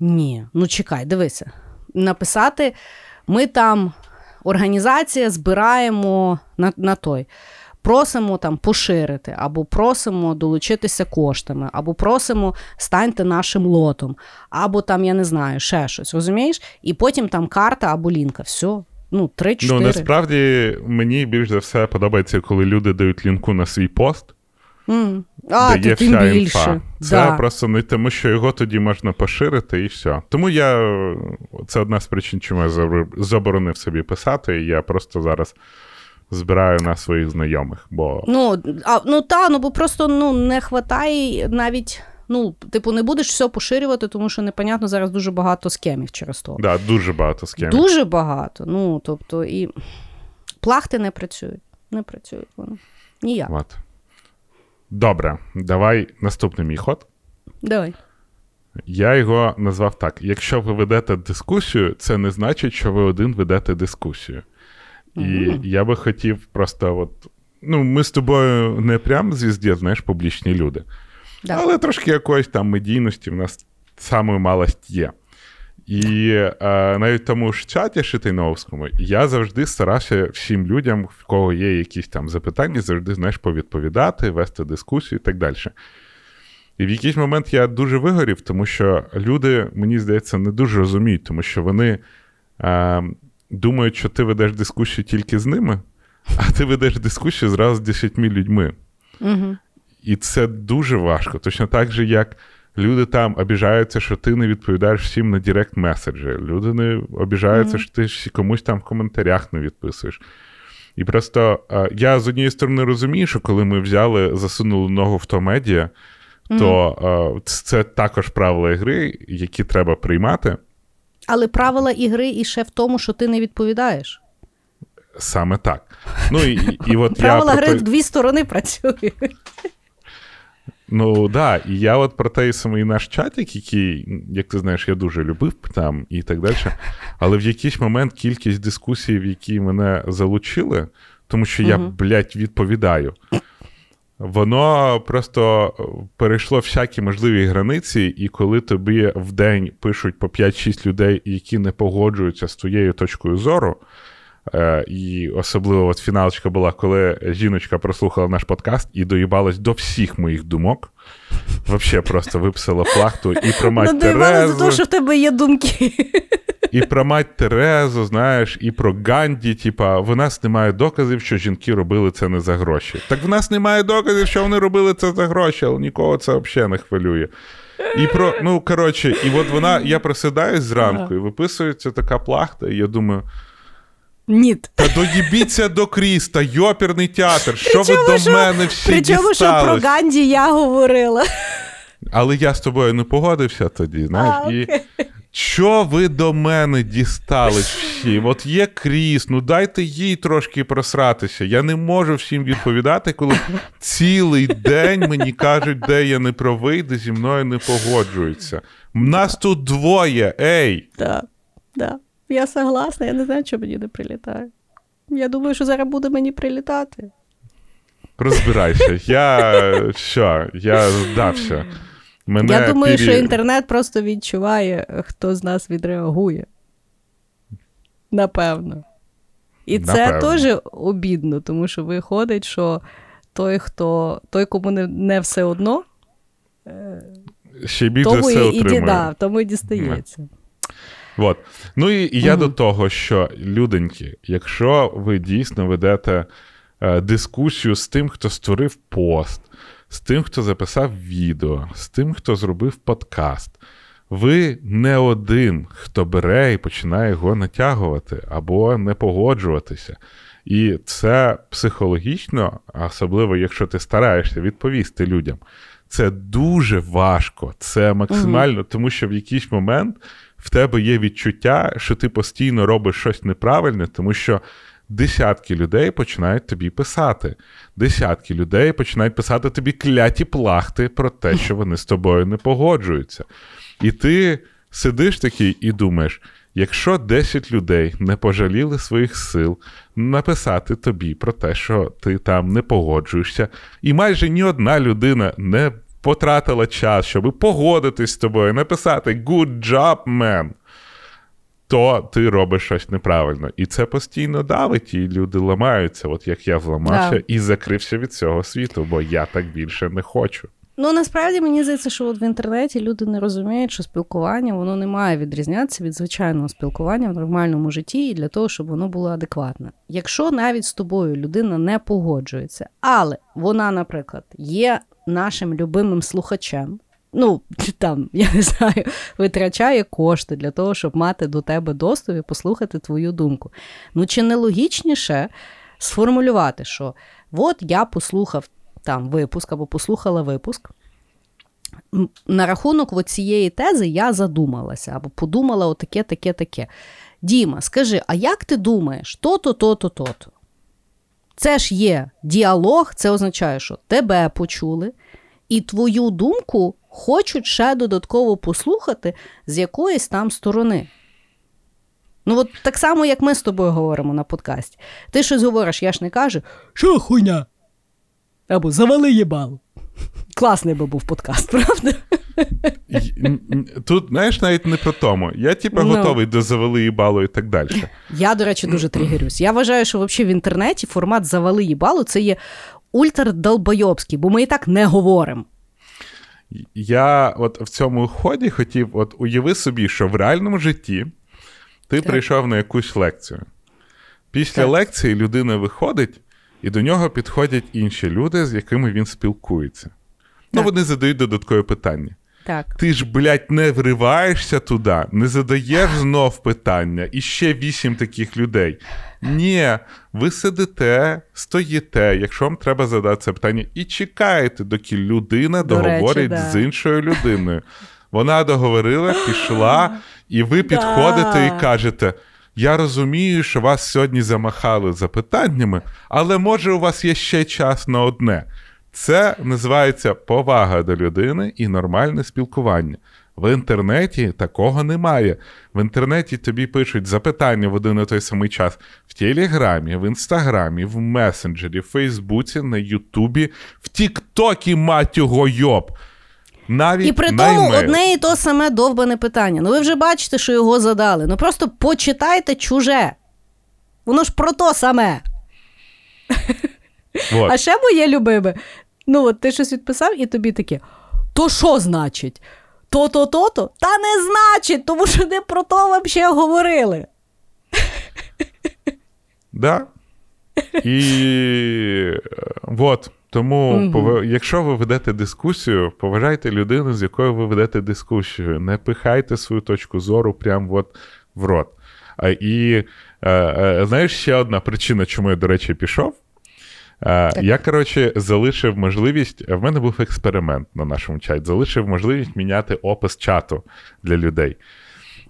Ні, ну чекай, дивися. Написати, ми там організація збираємо на, на той. Просимо там поширити, або просимо долучитися коштами, або просимо станьте нашим лотом, або там, я не знаю, ще щось, розумієш? І потім там карта або лінка. Все. Ну, три-чотири. Ну, насправді мені більш за все подобається, коли люди дають лінку на свій пост, Mm. А, де є тим вся більше. інфа. Це Да. просто не тому, що його тоді можна поширити і все. Тому я це одна з причин, чому я заборонив собі писати, і я просто зараз збираю на своїх знайомих. Бо Ну, а, ну та, ну бо просто ну, не хватає навіть. Ну, типу, не будеш все поширювати, тому що непонятно зараз дуже багато схемів через то. да, дуже багато схем. Дуже багато. Ну, тобто, і плахти не працюють. Не працюють вони. Ніяк. От. Добре, давай наступний мій ход. Давай. Я його назвав так: якщо ви ведете дискусію, це не значить, що ви один ведете дискусію. І Мгм. я би хотів просто, от, ну, ми з тобою не прям звізді, знаєш, публічні люди. Да. Але трошки якоїсь там медійності в нас самою малость є. І е, навіть тому ж чаті Шитайновському я завжди старався всім людям, в кого є якісь там запитання, завжди знаєш, повідповідати, вести дискусію і так далі. І в якийсь момент я дуже вигорів, тому що люди, мені здається, не дуже розуміють, тому що вони е, думають, що ти ведеш дискусію тільки з ними, а ти ведеш дискусію зразу з 10 людьми. Угу. І це дуже важко. Точно так же, як люди там обіжаються, що ти не відповідаєш всім на директ меседжі. Люди не обіжаються, Мгм. що ти комусь там в коментарях не відписуєш. І просто я з однієї сторони розумію, що коли ми взяли, засунули ногу в то медіа, то е, це також правила гри, які треба приймати. Але правила ігри і ще в тому, що ти не відповідаєш. Саме так. Ну і, і от Правила я гри в дві сторони працюють. Ну да, і я от про той самий наш чатик, який, як ти знаєш, я дуже любив там і так далі. Але в якийсь момент кількість дискусій, в які мене залучили, тому що я, Мгм. блядь, відповідаю. Воно просто перейшло всякі можливі границі, і коли тобі в день пишуть по 5-6 людей, які не погоджуються з твоєю точкою зору. Е, і особливо от фіналочка була, коли жіночка прослухала наш подкаст і доїбалась до всіх моїх думок. Взагалі просто виписала плахту і про мать Надоївало за те, Терезу, що в тебе є думки. і про мать Терезу, знаєш, і про Ганді. Типа, в нас немає доказів, що жінки робили це не за гроші. Так в нас немає доказів, що вони робили це за гроші, але нікого це взагалі не хвилює. І про, ну, коротше, і от вона, я просидаюсь зранку, і виписується така плахта, і я думаю. Ні. Та доїбіться до Кріста, йоперний театр. Що ви до що- мене всі Причому, що дістались? про Ганді я говорила. Але я з тобою не погодився тоді, знаєш. А, і що ви до мене дістались всі? От є Кріс, ну дайте їй трошки просратися. Я не можу всім відповідати, коли цілий день мені кажуть, де я не правий, де зі мною не погоджуються. Нас тут двоє, ей! Так, да. Я согласна, я не знаю, що мені не прилітає. Я думаю, що зараз буде мені прилітати. Розбирайся. Я що? Я здався. Мене я думаю, пірі- що інтернет просто відчуває, хто з нас відреагує. Напевно. І це Напевно. теж обідно, тому що виходить, що той, хто, той, кому не, не все одно, ще більше тому все і, і, ді- да, тому і дістається. От. Ну і, і я Мгм. до того, що люденьки, якщо ви дійсно ведете е, дискусію з тим, хто створив пост, з тим, хто записав відео, з тим, хто зробив подкаст, ви не один, хто бере і починає його натягувати або не погоджуватися. І це психологічно, особливо якщо ти стараєшся відповісти людям, це дуже важко. Це максимально, тому що в якийсь момент в тебе є відчуття, що ти постійно робиш щось неправильне, тому що десятки людей починають тобі писати. Десятки людей починають писати тобі кляті плахти про те, що вони з тобою не погоджуються. І ти сидиш такий і думаєш. Якщо 10 людей не пожаліли своїх сил написати тобі про те, що ти там не погоджуєшся, і майже ні одна людина не потратила час, щоб погодитись з тобою, написати good job, man, то ти робиш щось неправильно. І це постійно давить, і люди ламаються, от як я зламався, Да. і закрився від цього світу, бо я так більше не хочу. Ну насправді мені здається, що от в інтернеті люди не розуміють, що спілкування воно не має відрізнятися від звичайного спілкування в нормальному житті і для того, щоб воно було адекватне. Якщо навіть з тобою людина не погоджується, але вона, наприклад, є нашим любимим слухачем. Ну, (laughs) там, я не знаю, витрачає кошти для того, щоб мати до тебе доступ і послухати твою думку. Ну, чи не логічніше сформулювати, що от я послухав там випуск або послухала випуск. На рахунок цієї тези я задумалася або подумала отаке, таке, таке. Діма, скажи, а як ти думаєш, то-то, то-то, то-то? Це ж є діалог, це означає, що тебе почули, і твою думку хочуть ще додатково послухати з якоїсь там сторони. Ну, от так само, як ми з тобою говоримо на подкасті. Ти щось говориш, я ж не кажу, що хуйня? Або завали їбал. Класний би був подкаст, (laughs) правда? Тут, знаєш, навіть не про тому. Я, типа, Ну. готовий до завели і балу і так далі. (laughs) Я, до речі, дуже тригерюсь. Я вважаю, що взагалі в інтернеті формат завали їбалу це є ультрадолбойобський, бо ми і так не говоримо. Я от в цьому ході хотів, от уяви собі, що в реальному житті ти Так. прийшов на якусь лекцію. Після Так. лекції людина виходить, і до нього підходять інші люди, з якими він спілкується. Ну, Так. вони задають додаткові питання. Так. Ти ж, блядь, не вриваєшся туди, не задаєш знов питання, і ще вісім таких людей. Ні, ви сидите, стоїте, якщо вам треба задати це питання, і чекаєте, доки людина До речі, договорить да. з іншою людиною. Вона договорила, пішла, і ви підходите і кажете. Я розумію, що вас сьогодні замахали запитаннями, але може у вас є ще час на одне. Це називається повага до людини і нормальне спілкування. В інтернеті такого немає. В інтернеті тобі пишуть запитання в один і той самий час в Телеграмі, в Інстаграмі, в месенджері, в Фейсбуці, на Ютубі, в Тіктокі, мать його йоб. Навіть І при тому одне і то саме довбане питання. Ну ви вже бачите, що його задали. Ну просто почитайте чуже. Воно ж про то саме. (laughs) Вот. А ще моє любиме. Ну, от ти щось відписав, і тобі таке: то що значить? То-то, то-то? Та не значить, тому що не про то взагалі говорили. Да. І е, от. Тому, Мгм. пов- якщо ви ведете дискусію, поважайте людину, з якою ви ведете дискусію. Не пихайте свою точку зору прямо от в рот. А, і е, е, знаєш, ще одна причина, чому я, до речі, пішов. Е, я, коротше, залишив можливість. В мене був експеримент на нашому чаті. Залишив можливість міняти опис чату для людей.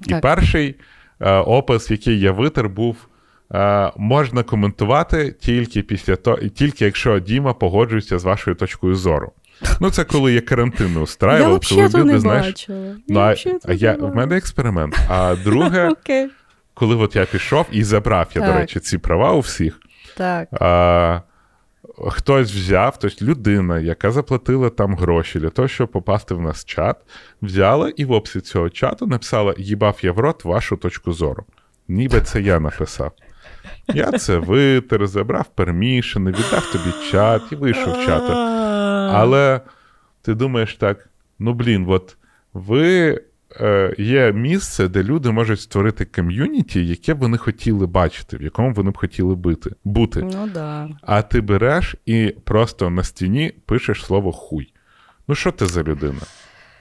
І Так. перший е, опис, який я витер, був. Е, можна коментувати тільки після того, тільки якщо Діма погоджується з вашою точкою зору. Ну, це коли є карантин Я устраював, коли люди, не знаєш. бачила. Ну, а, а я, не в мене експеримент. А друге, (laughs) Окей. коли от я пішов і забрав я, до речі, ці права у всіх. Так. А, хтось взяв, тобто людина, яка заплатила там гроші для того, щоб попасти в нас чат, взяла і в описі цього чату написала: їбав я в рот вашу точку зору. Ніби це я написав. Я це витер, забрав пермішини, віддав тобі чат і вийшов з чату. Але ти думаєш так: ну блін, от ви є місце, де люди можуть створити ком'юніті, яке б вони хотіли бачити, в якому вони б хотіли бити, бути. Ну да. А ти береш і просто на стіні пишеш слово хуй. Ну, що ти за людина?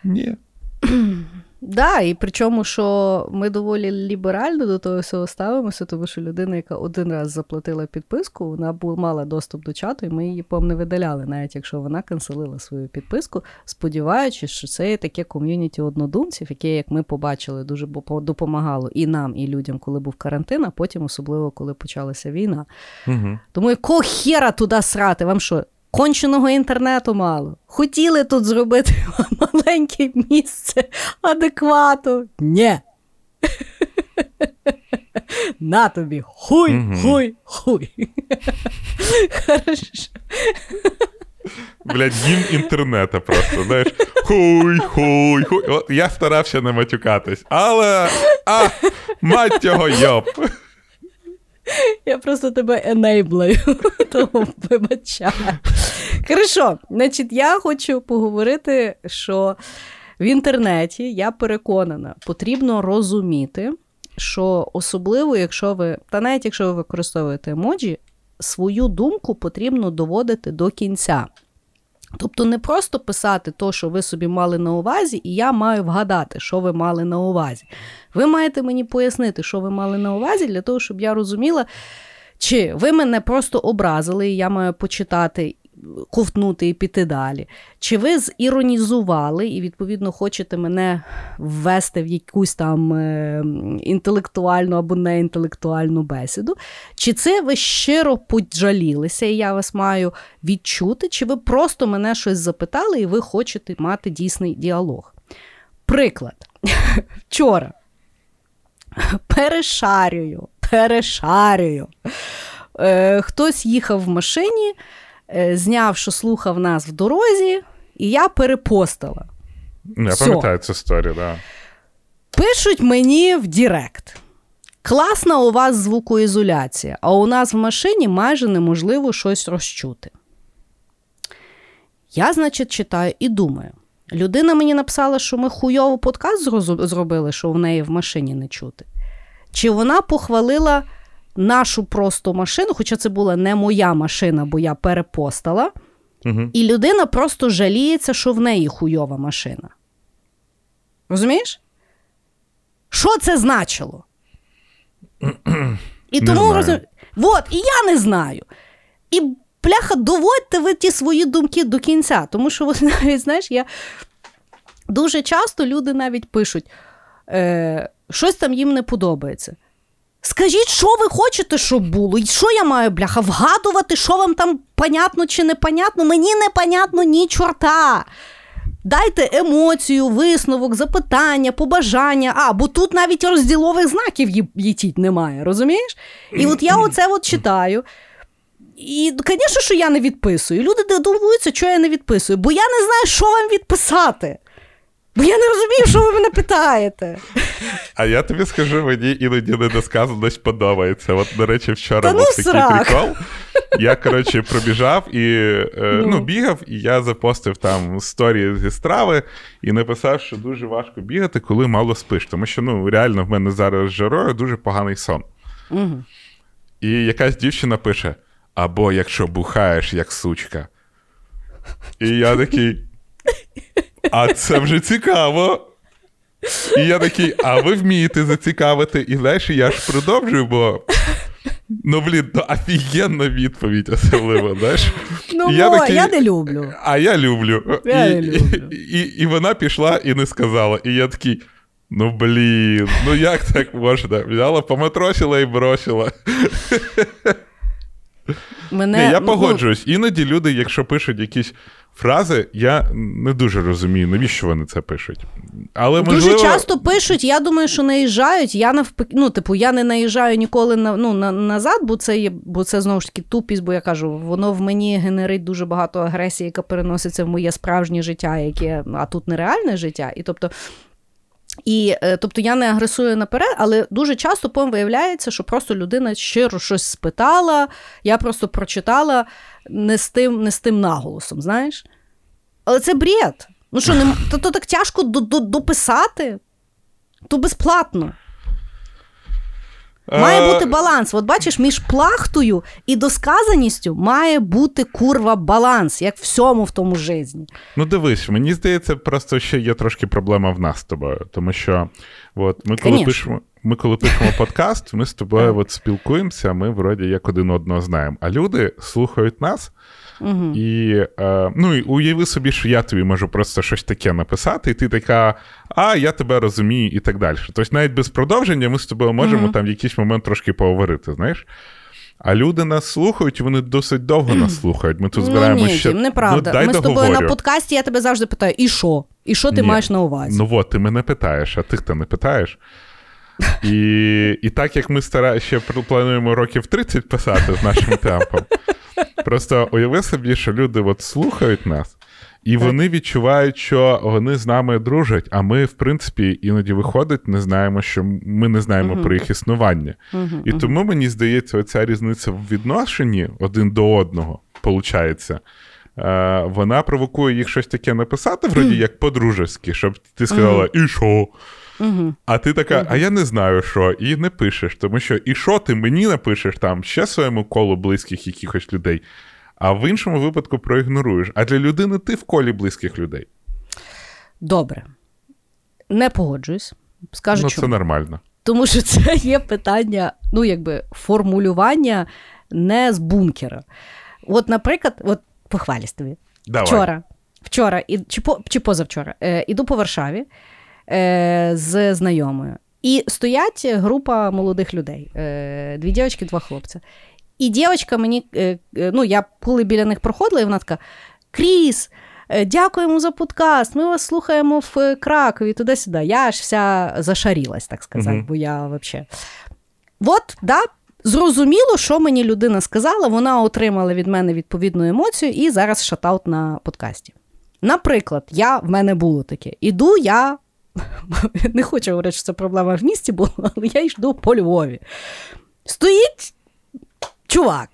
Ні. (clears throat) Да, і причому, що ми доволі ліберально до того всього ставимося, тому що людина, яка один раз заплатила підписку, вона мала доступ до чату, і ми її пом не видаляли, навіть якщо вона канцелила свою підписку, сподіваючись, що це є таке ком'юніті однодумців, яке, як ми побачили, дуже допомагало і нам, і людям, коли був карантин, а потім особливо коли почалася війна. Угу. Тому якого хера туди срати? Вам що? Конченого інтернету мало. Хотіли тут зробити (laughs) маленьке місце адеквату. Ні. (laughs) На тобі. Хуй, Мгм. хуй, хуй. Хорошо. блядь, гімн інтернету просто, знаєш. Хуй, хуй, хуй. От я старався не матюкатись, але. А, мать його йоп. Я просто тебе енейблею, (laughs) тому вибачаю. Хорошо, значить, я хочу поговорити, що в інтернеті я переконана, потрібно розуміти, що особливо, якщо ви, та навіть якщо ви використовуєте емоджі, свою думку потрібно доводити до кінця. Тобто не просто писати то, що ви собі мали на увазі, і я маю вгадати, що ви мали на увазі. Ви маєте мені пояснити, що ви мали на увазі, для того, щоб я розуміла, чи ви мене просто образили, і я маю почитати ковтнути і піти далі. Чи ви зіронізували і, відповідно, хочете мене ввести в якусь там е, інтелектуальну або неінтелектуальну бесіду? Чи це ви щиро поджалілися, і я вас маю відчути, чи ви просто мене щось запитали, і ви хочете мати дійсний діалог? Приклад. (laughs) Вчора перешарюю, перешарюю. Е, Хтось їхав в машині. Е, зняв, що слухав нас в дорозі, і я перепостила. Я пам'ятаю цю історію, да. Пишуть мені в Дірект. Класна у вас звукоізоляція, а у нас в машині майже неможливо щось розчути. Я, значить, читаю і думаю. Людина мені написала, що ми хуйово подкаст зробили, що в неї в машині не чути. Чи вона похвалила нашу просто машину, хоча це була не моя машина, бо я перепостала, угу. і людина просто жаліється, що в неї хуйова машина. Розумієш? Що це значило? (clears throat) І тому розум... Вот, і я не знаю. І пляха, доводьте ви ті свої думки до кінця. Тому що, (laughs) навіть, знаєш, я дуже часто люди навіть пишуть, е, щось там їм не подобається. Скажіть, що ви хочете, щоб було? І що я маю, бляха, вгадувати, що вам там понятно чи непонятно? Мені не понятно ні чорта. Дайте емоцію, висновок, запитання, побажання. А, бо тут навіть розділових знаків їтіть немає, розумієш? І от я оце от читаю. І, звісно, що я не відписую. Люди дивуються, що я не відписую, бо я не знаю, що вам відписати. Бо я не розумію, що ви мене питаєте. А я тобі скажу, мені іноді недосказаність подобається. От, до речі, вчора був ну, такий прикол. Я, коротше, пробіжав і е, ну. ну, бігав, і я запостив там сторі зі страви і написав, що дуже важко бігати, коли мало спиш. Тому що ну, реально в мене зараз з жарою дуже поганий сон. Угу. І якась дівчина пише: або якщо бухаєш, як сучка. І я такий. А це вже цікаво. І я такий, а ви вмієте зацікавити? І знаєш, я ж продовжую, бо. Ну, блін, то офігенна відповідь, особливо, знаєш. Ну, я, такий, я не люблю. А я люблю. Я і, не люблю. І, і, і вона пішла і не сказала. І я такий. Ну, блін, ну як так можна? Взяла, поматросила і бросила. Мене, Ні, Я ну, погоджуюсь. Іноді люди, якщо пишуть якісь фрази, я не дуже розумію, навіщо вони це пишуть. Але Дуже часто пишуть, я думаю, що наїжджають. Я навпаки, ну, типу, я не наїжджаю ніколи на, ну, на, назад, бо це є, бо це знову ж таки тупість, бо я кажу, воно в мені генерить дуже багато агресії, яка переноситься в моє справжнє життя, яке, а тут нереальне життя. І тобто. І е, тобто я не агресую наперед, але дуже часто потім виявляється, що просто людина щиро щось спитала, я просто прочитала не з тим не з тим наголосом, знаєш? Але це бред. Ну що, не, то, то так тяжко дописати, то безплатно. Має бути баланс. От бачиш, між плахтою і досказаністю має бути курва баланс, як всьому в тому житті. Ну, дивись, мені здається, просто ще є трошки проблема в нас з тобою. Тому що от, ми, коли пишемо ми, коли пишемо (laughs) подкаст, ми з тобою от спілкуємося, ми вроді як один одного знаємо. А люди слухають нас. Угу. І е, ну, уяви собі, що я тобі можу просто щось таке написати, і ти така, а я тебе розумію, і так далі. Тобто, навіть без продовження ми з тобою можемо угу. там в якийсь момент трошки поговорити, знаєш. А люди нас слухають, вони досить довго нас слухають. Ми тут збираємо ну, ще... неправда. Ну, дай Ми з тобою на подкасті, я тебе завжди питаю: і що? І що ти ні. маєш на увазі? Ну от, ти мене питаєш, а ти хто не питаєш. І і так як ми стара... ще плануємо років 30 писати з нашим (laughs) темпом, просто уяви собі, що люди от слухають нас, і вони відчувають, що вони з нами дружать. А ми, в принципі, іноді виходить, не знаємо, що ми не знаємо uh-huh. про їх існування. Uh-huh, і тому мені здається, оця різниця в відношенні один до одного, виходить, е, вона провокує їх щось таке написати, вроді як по-дружески, щоб ти сказала, і що? Угу. А ти така, угу. а я не знаю що, і не пишеш, тому що і що ти мені напишеш там ще своєму колу близьких якихось людей, а в іншому випадку проігноруєш. А для людини ти в колі близьких людей. Добре. Не погоджуюсь. Скажу, ну, чому. це нормально. Тому що це є питання, ну, якби формулювання не з бункера. От, наприклад, от похвалість тобі. Давай. Вчора, вчора, і, чи по, чи позавчора, е, іду по Варшаві з знайомою. І стоять група молодих людей: е, дві дівчатки, два хлопці. І дівчинка мені, е, е, ну, я коли біля них проходила, і вона така: Кріс, е, дякуємо за подкаст. Ми вас слухаємо в Кракові, туди-сюди. Я аж вся зашарілась, так сказати, mm бо я взагалі. От, да, Зрозуміло, що мені людина сказала, вона отримала від мене відповідну емоцію і зараз шатаут на подкасті. Наприклад, я, в мене було таке: іду я (laughs) не хочу говорити, що це проблема в місті була, але я йду по Львові. Стоїть чувак,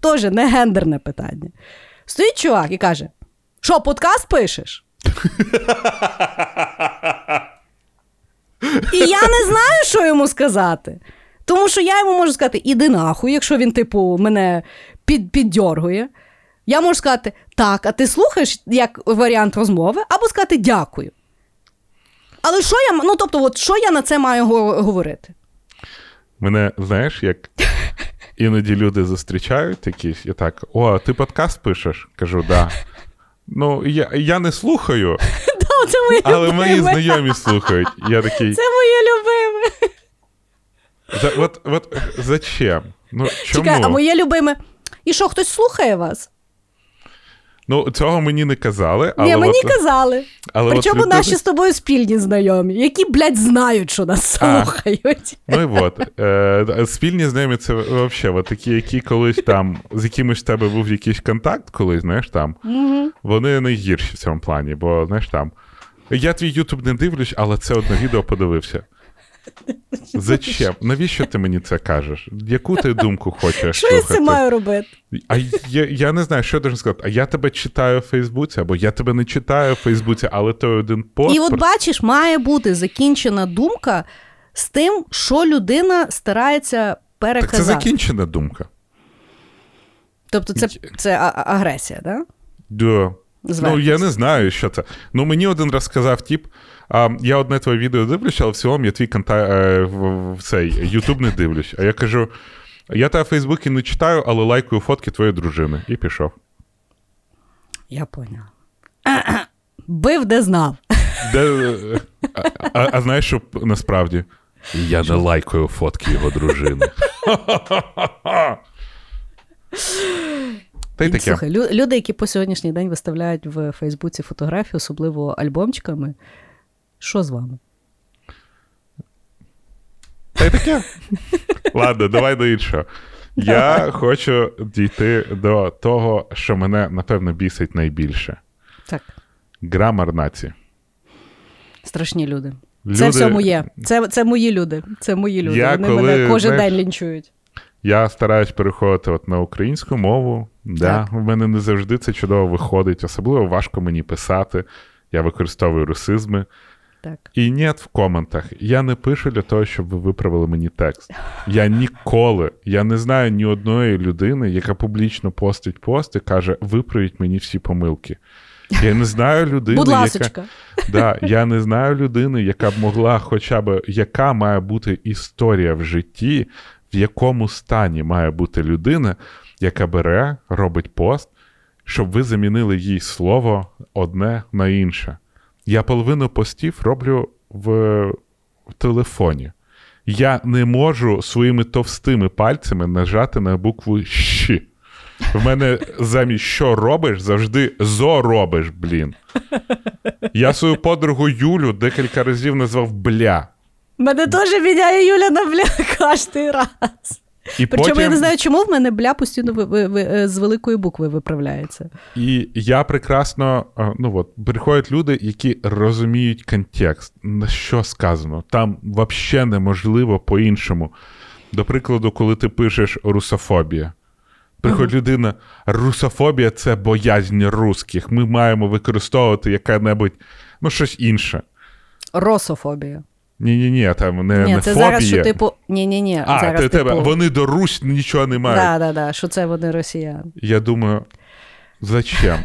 теж не гендерне питання. Стоїть чувак і каже: Що, подкаст пишеш? І я не знаю, що йому сказати. Тому що я йому можу сказати, іди нахуй, якщо він, типу, мене під, піддьоргує. Я можу сказати, так, а ти слухаєш як варіант розмови, або сказати дякую. Але що я ну тобто, от що я на це маю говорити? Мене, знаєш, як (laughs) іноді люди зустрічають якісь і так: О, ти подкаст пишеш? Кажу, да. Ну, я я не слухаю, (laughs) да, це моє але любиме. мої знайомі слухають. Я такий... Це моє любиме. За, от, от зачем? Ну, чому? Чекай, а моє любиме. І що, хтось слухає вас? Ну, цього мені не казали. але Ні, мені от... казали. Але Причому от... наші з тобою спільні знайомі, які, блядь, знають, що нас слухають. Ну і от. Е, Спільні знайомі це взагалі такі, які колись там, з якимось в тебе був якийсь контакт, колись, знаєш, там, угу. вони найгірші в цьому плані, бо, знаєш, там. Я твій Ютуб не дивлюсь, але це одне відео подивився. Зачем? Навіщо ти мені це кажеш? Яку ти думку хочеш? Що слухати? я це маю робити? А я я не знаю, що я должен сказати. А я тебе читаю в Фейсбуці, або я тебе не читаю в Фейсбуці, але той один пост. І от бачиш, має бути закінчена думка з тим, що людина старається переказати. Так Це закінчена думка. Тобто, це це агресія, так? Да? Да. Ну, я не знаю, що це. Ну, мені один раз сказав тип. А, Я одне твоє відео дивлюсь, але в цілому я твій конта... Е, в цей Ютуб не дивлюсь. А я кажу: я тебе в Фейсбуці не читаю, але лайкую фотки твоєї дружини. І пішов. Я поняв. Бив, де знав. Де... А, а, а знаєш, що насправді? Я не лайкую фотки його дружини. (laughs) Та й таке. Слухай, люди, які по сьогоднішній день виставляють в Фейсбуці фотографії, особливо альбомчиками, що з вами? Та й таке. Ладно, давай до іншого. Я хочу дійти до того, що мене, напевно, бісить найбільше. Так. Грамар нації. Страшні люди. люди. Це все моє. Це це мої люди. Це мої люди. Я Вони коли, мене кожен знаєш, день лінчують. Я стараюсь переходити от на українську мову. Да, В мене не завжди це чудово виходить. Особливо важко мені писати. Я використовую русизми. Так. І ні в коментах. Я не пишу для того, щоб ви виправили мені текст. Я ніколи, я не знаю ні одної людини, яка публічно постить пост і каже: виправіть мені всі помилки. Я не знаю людини, Будь яка да, я не знаю людини, яка б могла, хоча б яка має бути історія в житті, в якому стані має бути людина, яка бере, робить пост, щоб ви замінили їй слово одне на інше. Я половину постів роблю в, в телефоні. Я не можу своїми товстими пальцями нажати на букву Щ. В мене замість що робиш, завжди зо робиш, блін. Я свою подругу Юлю декілька разів назвав бля. Мене теж міняє Юля на бля кожний раз. І Причому потім, я не знаю, чому в мене бля постійно ви, ви, ви, е, з великої букви виправляється. І я прекрасно, ну от, приходять люди, які розуміють контекст, на що сказано. Там взагалі неможливо по-іншому. До прикладу, коли ти пишеш русофобія. Приходить людина, русофобія це боязнь русських. Ми маємо використовувати яке-небудь, ну, щось інше. Рософобія. Ні-ні, ні, там не, Ні, не це фобія. зараз, що типу. Ні, ні, ні. а, зараз, ти, тебе, типу... вони до Русь нічого не мають. Да, да, да, що це вони росіяни. Я думаю, зачем?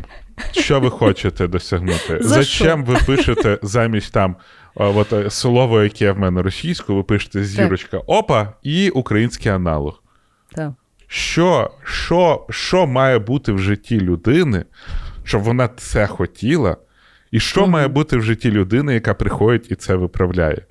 Що ви хочете досягнути? За зачем ви пишете замість там от, е, слово, яке в мене російською, ви пишете зірочка, опа, і український аналог. Так. Що, що, що має бути в житті людини, щоб вона це хотіла, і що має бути в житті людини, яка приходить і це виправляє?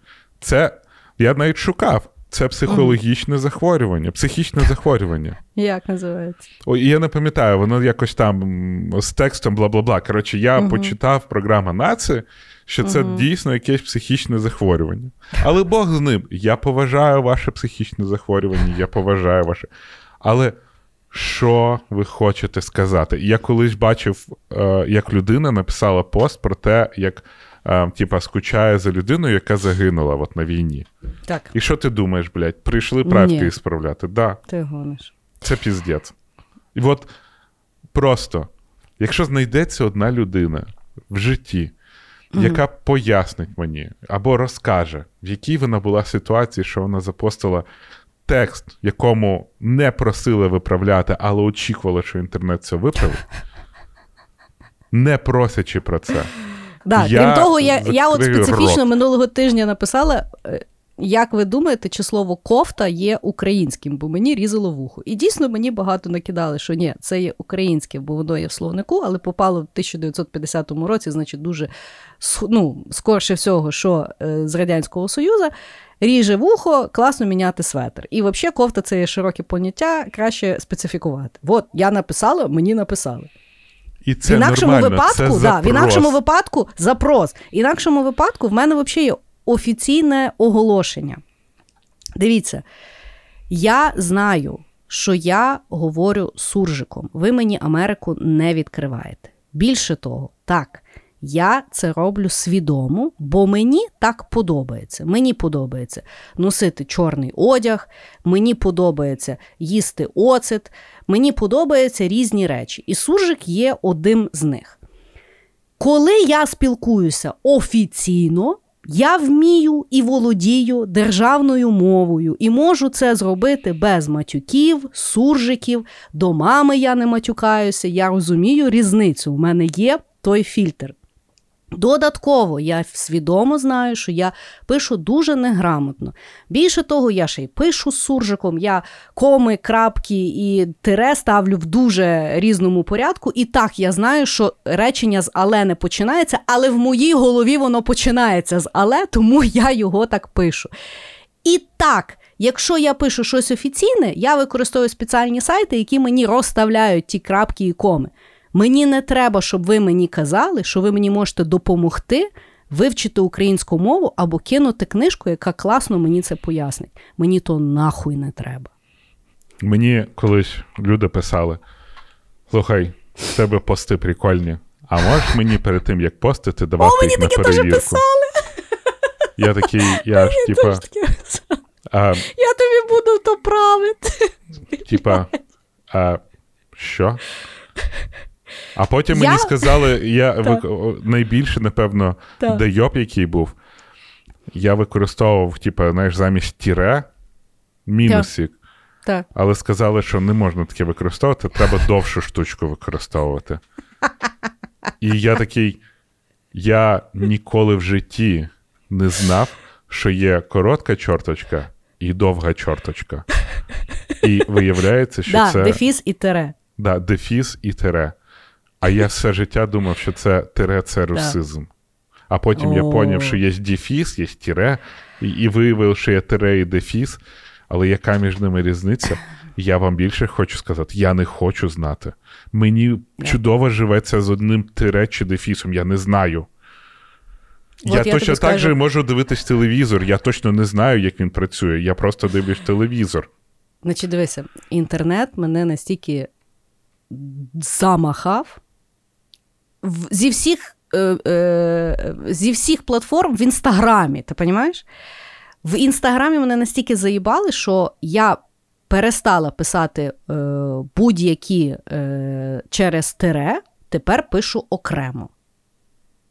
Це я навіть шукав. Це психологічне захворювання, психічне захворювання. Як називається? Ой, я не пам'ятаю, воно якось там з текстом бла-бла-бла. Коротше, я почитав програма нації, що це дійсно якесь психічне захворювання. Але Бог з ним. Я поважаю ваше психічне захворювання, я поважаю ваше. Але що ви хочете сказати? Я колись бачив, е, як людина написала пост про те, як типа, скучає за людиною, яка загинула от на війні. Так, І що ти думаєш, блядь? Прийшли правки Ні. справляти? Да. ти гониш. Це піздець. І от просто, якщо знайдеться одна людина в житті, яка пояснить мені або розкаже, в якій вона була ситуації, що вона запостила текст, якому не просили виправляти, але очікували, що інтернет це виправить, (laughs) не просячи про це. Да, Я крім того, я, я от специфічно рот. минулого тижня написала. е, Як ви думаєте, чи слово кофта є українським, бо мені різало вухо. І дійсно мені багато накидали, що ні, це є українське, бо воно є в словнику, але попало в 1950 році, значить, дуже ну, скорше всього, що е, з Радянського Союзу. Ріже вухо, класно міняти светр. І взагалі кофта це є широке поняття, краще специфікувати. От я написала, мені написали. І В інакшому нормально, випадку, це да, в інакшому випадку запрос. В інакшому випадку в мене взагалі є офіційне оголошення. Дивіться, я знаю, що я говорю суржиком. Ви мені Америку не відкриваєте. Більше того, так, я це роблю свідомо, бо мені так подобається. Мені подобається носити чорний одяг, мені подобається їсти оцет, мені подобаються різні речі. І суржик є одним з них. Коли я спілкуюся офіційно, я вмію і володію державною мовою, і можу це зробити без матюків, суржиків. До мами я не матюкаюся, я розумію різницю. У мене є той фільтр. Додатково я свідомо знаю, що я пишу дуже неграмотно. Більше того, я ще й пишу з суржиком, я коми, крапки і тире ставлю в дуже різному порядку. І так я знаю, що речення з але не починається, але в моїй голові воно починається з але, тому я його так пишу. І так, якщо я пишу щось офіційне, я використовую спеціальні сайти, які мені розставляють ті крапки і коми. Мені не треба, щоб ви мені казали, що ви мені можете допомогти вивчити українську мову або кинути книжку, яка класно мені це пояснить. Мені то нахуй не треба. Мені колись люди писали: слухай, в тебе пости прикольні. А можеш мені перед тим, як постити, давати О, мені їх на таке теж писали. Я такий, я ж, типа, Я тобі буду то правити. типа, а, що? А потім Я- мені сказали, я (laughs) вик... найбільше, напевно, Так. дейоп, який був, я використовував, типа, знаєш, замість тіре мінусик. Так. Але сказали, що не можна таке використовувати, треба довшу штучку використовувати. І я такий, я ніколи в житті не знав, що є коротка чорточка і довга чорточка. І виявляється, що Да, це дефіс і тире. да, дефіс і тире. А я все життя думав, що це тире це русизм. А потім я поняв, що є дефіс, є тире, і, виявив, що є тире і дефіс, але яка між ними різниця? Я вам більше хочу сказати, я не хочу знати. Мені чудово живеться з одним тире чи дефісом, я не знаю. Я От я точно так скажу. же можу дивитись телевізор. Я точно не знаю, як він працює. Я просто дивлюсь телевізор. Значить, дивися, інтернет мене настільки замахав зі всіх, е, е, зі всіх платформ в інстаграмі, ти розумієш? В інстаграмі мене настільки заїбали, що я перестала писати е, будь-які через тире, тепер пишу окремо.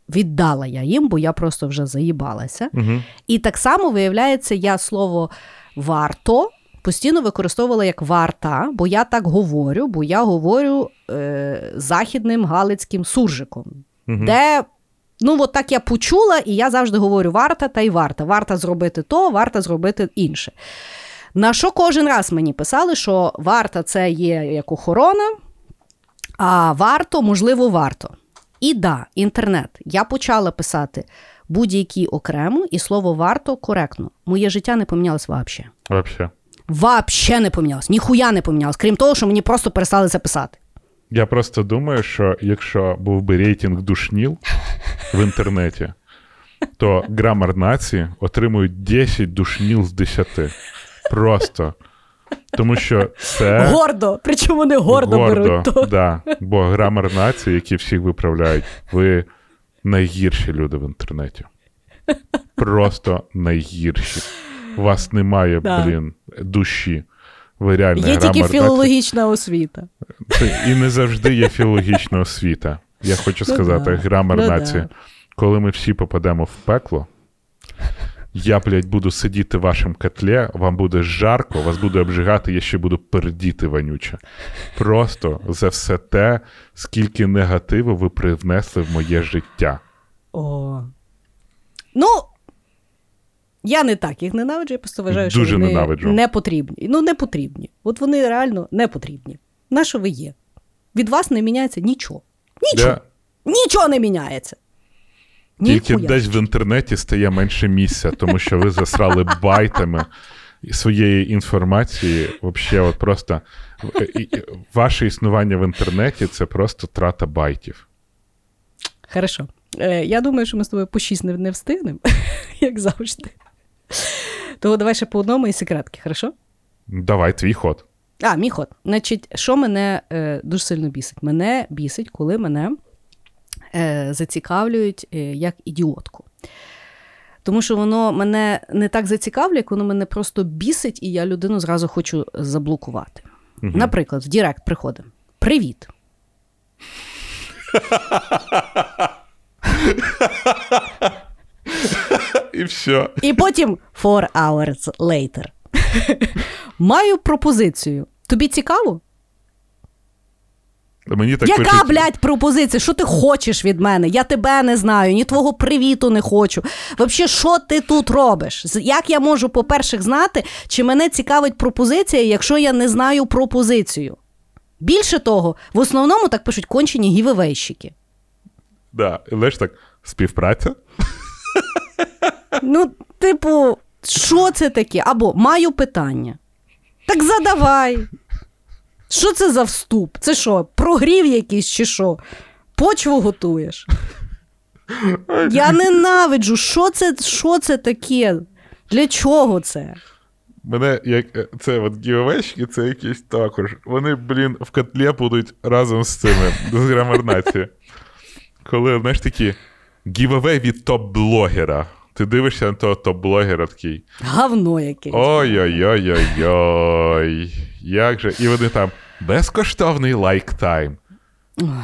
Віддала я їм, бо я просто вже заїбалася. Угу. І так само, виявляється, я слово варто постійно використовувала як варта, бо я так говорю, бо я говорю е, західним галицьким суржиком, Угу. де. Ну, от так я почула, і я завжди говорю варта та й варта. Варта зробити то, варта зробити інше. На що кожен раз мені писали, що варта це є як охорона, а варто, можливо, варто. І да, інтернет. Я почала писати будь-які окремо, і слово варто коректно. Моє життя не помінялось взагалі. Вообще. Вообще не помінялось, ніхуя не помінялось, крім того, що мені просто перестали це писати. Я просто думаю, що якщо був би рейтинг душніл в інтернеті, то грамар нації отримують 10 душніл з 10. Просто. Тому що це Гордо, причому вони гордо, беруть то. Да, бо грамар нації, які всіх виправляють, ви найгірші люди в інтернеті. Просто найгірші. У вас немає, Да. блін, душі. Ви реально Є тільки філологічна освіта. І не завжди є філологічна освіта. Я хочу Ну сказати, да. грамар Ну нації. да. Коли ми всі попадемо в пекло, я, блядь, буду сидіти в вашому котлі, вам буде жарко, вас буде обжигати, я ще буду пердіти вонюче. Просто за все те, скільки негативу ви привнесли в моє життя. О. Ну, я не так їх ненавиджу, я просто вважаю, Дуже що вони ненавиджу. не потрібні. Ну, не потрібні. От вони реально не потрібні. На що ви є? Від вас не міняється нічого. Нічого. Я Нічого не міняється. тільки Ніхуя. десь в інтернеті стає менше місця, тому що ви засрали байтами своєї інформації. Взагалі, от просто ваше існування в інтернеті це просто трата байтів. Хорошо. Е, я думаю, що ми з тобою по шість не встигнемо, (laughs) як завжди. (laughs) Того давай ще по одному і секретки, хорошо? Давай, твій ход. А, мій ход. Значить, що мене е, дуже сильно бісить? Мене бісить, коли мене е, зацікавлюють е, як ідіотку. Тому що воно мене не так зацікавлює, як воно мене просто бісить, і я людину зразу хочу заблокувати. Мгм. Наприклад, в Дірект приходимо. Привіт. (laughs) І все. І потім four hours later. Маю пропозицію. Тобі цікаво? Мені так Яка, пишуть, блядь, пропозиція? Що ти хочеш від мене? Я тебе не знаю, ні твого привіту не хочу. Взагалі, що ти тут робиш? Як я можу, по-перше, знати, чи мене цікавить пропозиція, якщо я не знаю пропозицію? Більше того, в основному так пишуть кончені гівевейщики. Да. Ж так, співпраця? Ну, типу, що це таке? Або маю питання. Так задавай. Що це за вступ? Це що, прогрів якийсь чи що? Почву готуєш? Я ненавиджу. Що це, що це таке? Для чого це? Мене як е, це от гівовечки, це якісь також. Вони, блін, в котлі будуть разом з цими, з грамарнації. Коли, знаєш, такі гівове від топ-блогера. Ти дивишся на того топ-блогера такий. Гавно якесь. Ой-ой-ой-ой-ой. Як же? І вони там безкоштовний лайктайм.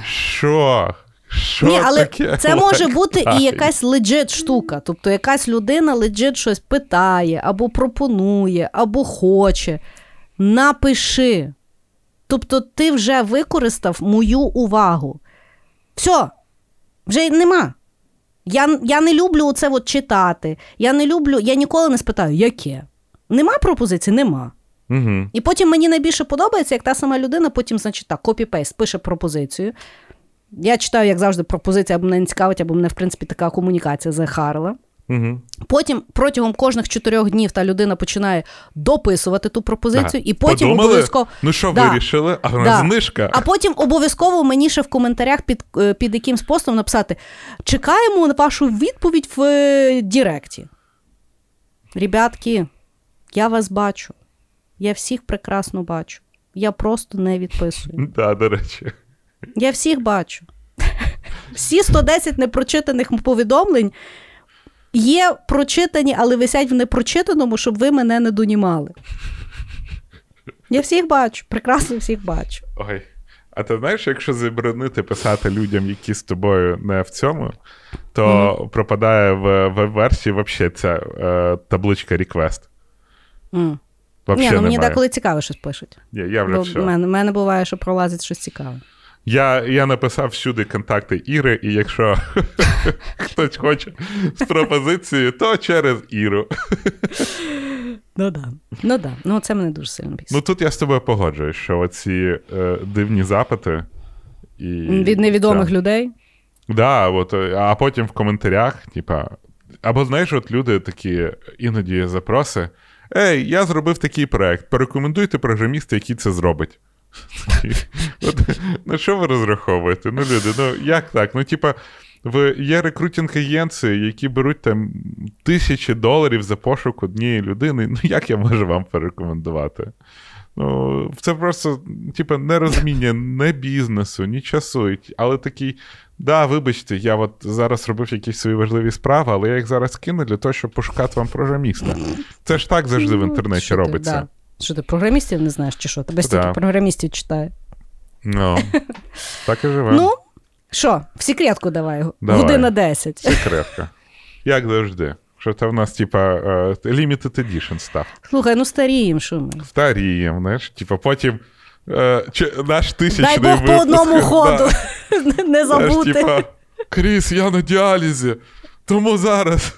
Що? Що Ні, але таке це може бути і якась леджит штука. Тобто якась людина леджит щось питає, або пропонує, або хоче. Напиши. Тобто, ти вже використав мою увагу. Все, вже нема. Я, я не люблю це от читати. Я не люблю, я ніколи не спитаю, яке. Нема пропозиції? Нема. Угу. І потім мені найбільше подобається, як та сама людина потім, значить, так, copy-paste, пише пропозицію. Я читаю, як завжди, пропозиція або мене не цікавить, або мене, в принципі, така комунікація захарила. Угу. Потім протягом кожних чотирьох днів та людина починає дописувати ту пропозицію, і потім Подумали? обов'язково. Ну що Да. вирішили? А Да. знижка. А потім обов'язково мені ще в коментарях під, е, під якимсь постом написати: чекаємо на вашу відповідь в е, Діректі. Ребятки, я вас бачу. Я всіх прекрасно бачу. Я просто не відписую. (laughs) Да, до речі. Я всіх бачу. (laughs) Всі 110 непрочитаних повідомлень є прочитані, але висять в непрочитаному, щоб ви мене не донімали. Я всіх бачу, прекрасно всіх бачу. Ой. А ти знаєш, якщо заборонити писати людям, які з тобою не в цьому, то пропадає в веб-версії взагалі ця е, табличка. М. Вообще Ні, ну мені деколи цікаво щось пишуть. Ні, я вже в мене, мене буває, що пролазить щось цікаве. Я, я написав всюди контакти Іри, і якщо (laughs) хтось хоче з пропозицією, то через Іру. Ну да. Ну да. Ну це мене дуже сильно бісить. Ну тут я з тобою погоджуюсь, що оці е, дивні запити. І, Від невідомих Да. людей. Да, от, е, а потім в коментарях, типа. Або знаєш, от люди такі іноді запроси. Ей, я зробив такий проект. Порекомендуйте програміста, який це зробить. От, На що ви розраховуєте? Ну, люди, ну як так? Ну, типа, в, є рекрутинг агенції, які беруть там тисячі доларів за пошук однієї людини. Ну, як я можу вам порекомендувати? Ну, це просто, типа, нерозуміння не бізнесу, ні часу. Але такий, да, вибачте, я от зараз робив якісь свої важливі справи, але я їх зараз кину для того, щоб пошукати вам програміста. Це ж так завжди в Ну, інтернеті робиться. Що ти програмістів не знаєш, чи що? Тебе стільки Да. програмістів читає. Ну, (laughs) так і живе. Ну, що, в секретку давай. Давай. Година 10. Секретка. Як завжди. Що це в нас, типа, е, limited edition став. Слухай, ну старіємо, що ми. Старіємо, знаєш, типа потім. е, чи- наш тисячний Дай Бог по випуск, одному (laughs) да. ходу. (laughs) Не- Знаєш, забути. типа, Кріс, я на діалізі. Тому зараз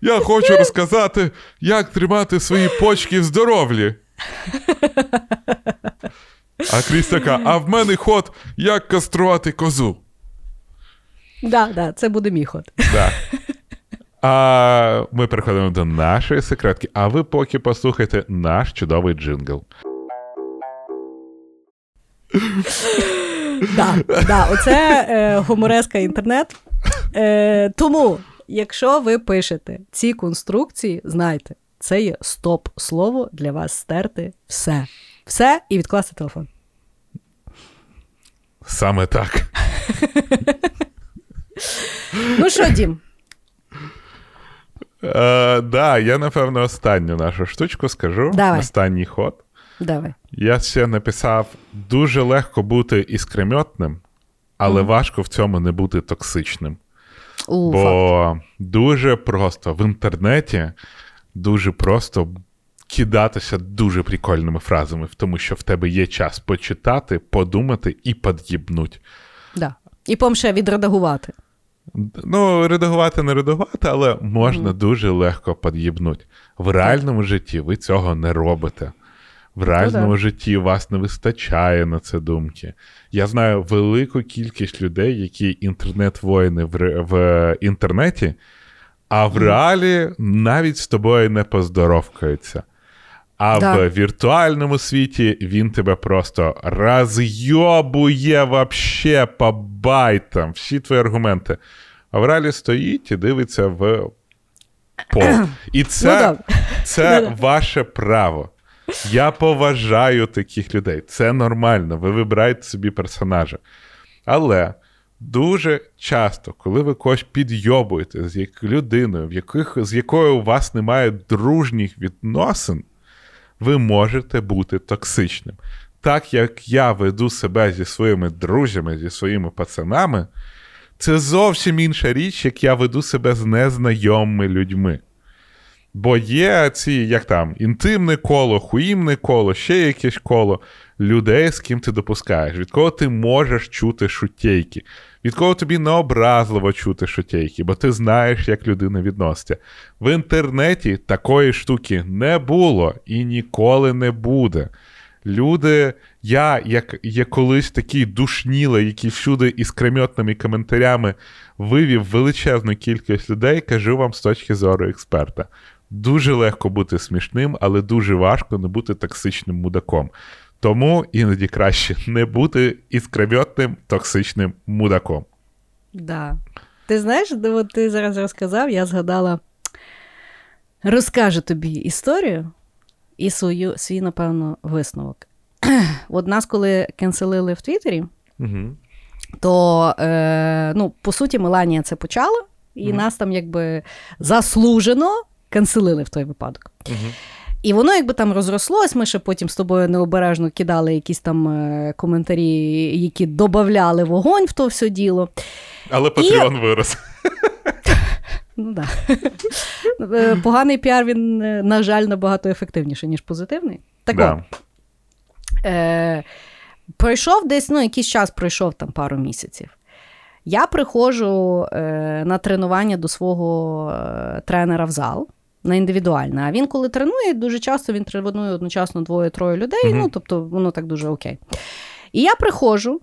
я хочу розказати, як тримати свої почки в здоров'ї. А Кріс така, а в мене ход, як каструвати козу. Да, да, це буде мій ход. Да. А ми переходимо до нашої секретки, а ви поки послухайте наш чудовий джингл. Да, да, оце е, гумореска інтернет. Е, тому, якщо ви пишете ці конструкції, знайте, це є стоп-слово для вас стерти все. Все і відкласти телефон. Саме так. Ну що, Дім? Е, да, я, напевно, останню нашу штучку скажу. Давай. Останній ход. Давай. Я ще написав: дуже легко бути іскрометним, але важко в цьому не бути токсичним. У, факт. Бо дуже просто в інтернеті дуже просто кидатися дуже прикольними фразами, тому що в тебе є час почитати, подумати і под'їбнуть. Да. І потім ще відредагувати. Ну, редагувати не редагувати, але можна дуже легко под'їбнуть. В реальному житті ви цього не робите. В реальному да. житті у вас не вистачає на це думки. Я знаю велику кількість людей, які інтернет-воїни в, в інтернеті, а в реалі навіть з тобою не поздоровкаються. А Да. в віртуальному світі він тебе просто розйобує вообще по байтам, всі твої аргументи. А в реалі стоїть і дивиться в пол. І це, да. це (laughs) Ну ваше право. Я поважаю таких людей. Це нормально. Ви вибираєте собі персонажа. Але дуже часто, коли ви когось підйобуєте з як людиною, в яких, з якою у вас немає дружніх відносин, ви можете бути токсичним. Так як я веду себе зі своїми друзями, зі своїми пацанами, це зовсім інша річ, як я веду себе з незнайомими людьми. Бо є ці, як там, інтимне коло, хуїмне коло, ще якесь коло людей, з ким ти допускаєш, від кого ти можеш чути шутейки, від кого тобі не образливо чути шутейки, бо ти знаєш, як людина відноситься. В інтернеті такої штуки не було і ніколи не буде. Люди, Я, як є колись такий душнілий, який всюди із кремьотними коментарями вивів величезну кількість людей, кажу вам з точки зору експерта. Дуже легко бути смішним, але дуже важко не бути токсичним мудаком. Тому іноді краще не бути іскрометним токсичним мудаком. Да. Ти знаєш, от ти зараз розказав, я згадала, розкажу тобі історію і свою, свій, напевно, висновок. (clears throat) От нас, коли кенселили в Твіттері, Угу. то, е, ну, по суті, Меланія це почала, і Мгм. нас там якби заслужено канцелили в той випадок. Угу. І воно якби там розрослось. Ми ще потім з тобою необережно кидали якісь там е, коментарі, які додавали вогонь в то все діло. Але Патреон вирос. Ну да. Е, Поганий піар, він, е, на жаль, набагато ефективніший, ніж позитивний. Так Да. от, е, пройшов десь, ну, якийсь час пройшов там пару місяців. Я приходжу е, на тренування до свого тренера в зал на індивідуальне. А він, коли тренує, дуже часто він тренує одночасно двоє-троє людей. Мгм. Ну, тобто, воно так дуже окей. І я приходжу,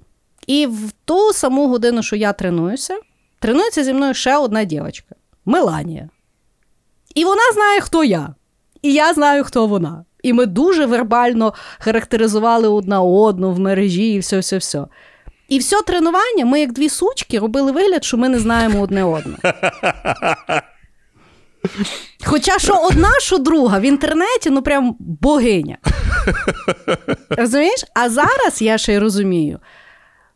і в ту саму годину, що я тренуюся, тренується зі мною ще одна дівчинка Меланія. І вона знає, хто я. І я знаю, хто вона. І ми дуже вербально характеризували одна одну в мережі і все, все, все. І все тренування ми, як дві сучки, робили вигляд, що ми не знаємо одне одне. (laughs) Хоча що одна, що друга в інтернеті, ну прям богиня. Розумієш? А зараз я ще й розумію,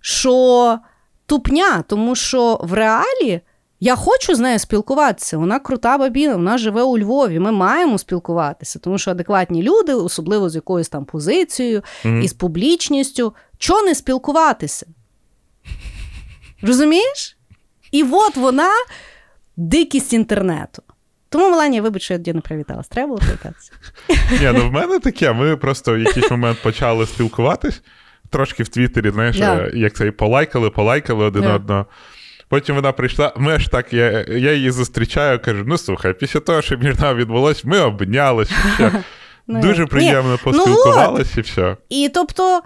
що тупня, тому що в реалі я хочу з нею спілкуватися. Вона крута бабіна, вона живе у Львові. Ми маємо спілкуватися, тому що адекватні люди, особливо з якоюсь там позицією Мгм. і з публічністю, чого не спілкуватися? Розумієш? І от вона дикість інтернету. Тому, Меланія, вибач, що я тоді не привіталась. Треба було привітатися. Ні, ну в мене таке. Ми просто в якийсь момент почали спілкуватись. Трошки в Твіттері, знаєш, е, як це і полайкали, полайкали один Да. одного. Потім вона прийшла, ми ж так, я, я її зустрічаю, кажу: ну слухай, після того, що між нами відбулось, ми обнялися. Все. (laughs) Ну, Дуже приємно Ну, поспілкувалися і все. І тобто,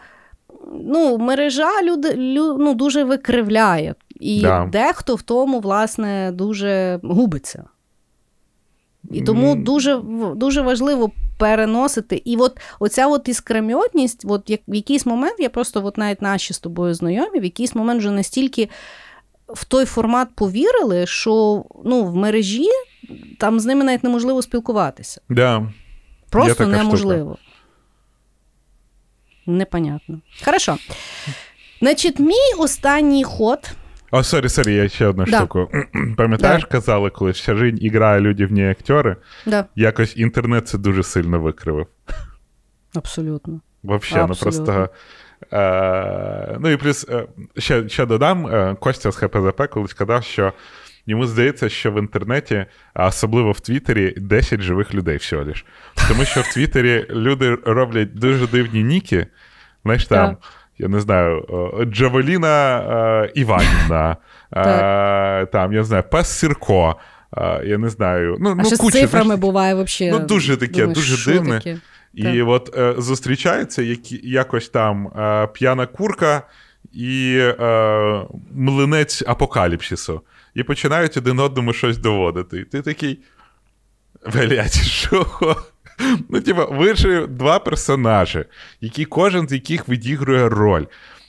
ну, мережа люди, лю, ну, дуже викривляє. І Да. дехто в тому, власне, дуже губиться. І тому дуже, дуже важливо переносити. І от оця от іскрометність, от як, в якийсь момент, я просто, от навіть наші з тобою знайомі, в якийсь момент вже настільки в той формат повірили, що ну, в мережі там з ними навіть неможливо спілкуватися. Да. Просто неможливо. Непонятно. Хорошо. Значить, мій останній ход. О, sorry, sorry, я ще одну Да. штуку. (clears throat) Пам'ятаєш, казали, коли вся жизнь гра, а люди в ній актери, Да, якось інтернет це дуже сильно викривив. абсолютно. Вообще, ну просто. Е, ну і плюс е, ще, ще додам, е, Костя з ХПЗП колись казав, що йому здається, що в інтернеті, а особливо в Твіттері, 10 живих людей всього лиш. Тому що в Твіттері люди роблять дуже дивні ніки. Знаєш, там, Так. Я не знаю, е, Джавеліна е, Іванівна, е, там, я не знаю, Пес Сірко. Я не знаю. Ну, А ну, ще з цифрами знаєш, буває взагалі. Ну, дуже таке, дуже дивне. І Так. от е, зустрічаються які, якось там е, п'яна курка і е, млинець апокаліпсису. І починають один одному щось доводити. І ти такий. Блять, що? (laughs) (laughs) Ну, типа, ви ж два персонажі, які кожен з яких відігрує роль.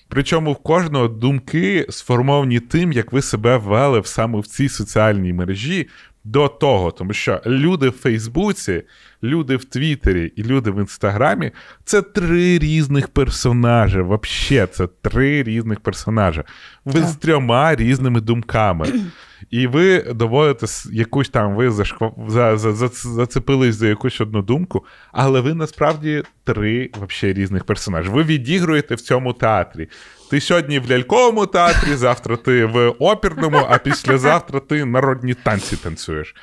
Причому в кожного думки сформовані тим, як ви себе вели в саме в цій соціальній мережі до того. Тому що люди в Фейсбуці, люди в Твіттері і люди в Інстаграмі це три різних персонажі. Вообще, це три різних персонажі. Ви з трьома різними думками. І ви доводите якусь там, ви зашква... за, за, за, зацепились за якусь одну думку, але ви насправді три вообще різних персонажі. Ви відігруєте в цьому театрі. Ти сьогодні в ляльковому театрі, завтра ти в оперному, а післязавтра ти народні танці танцюєш.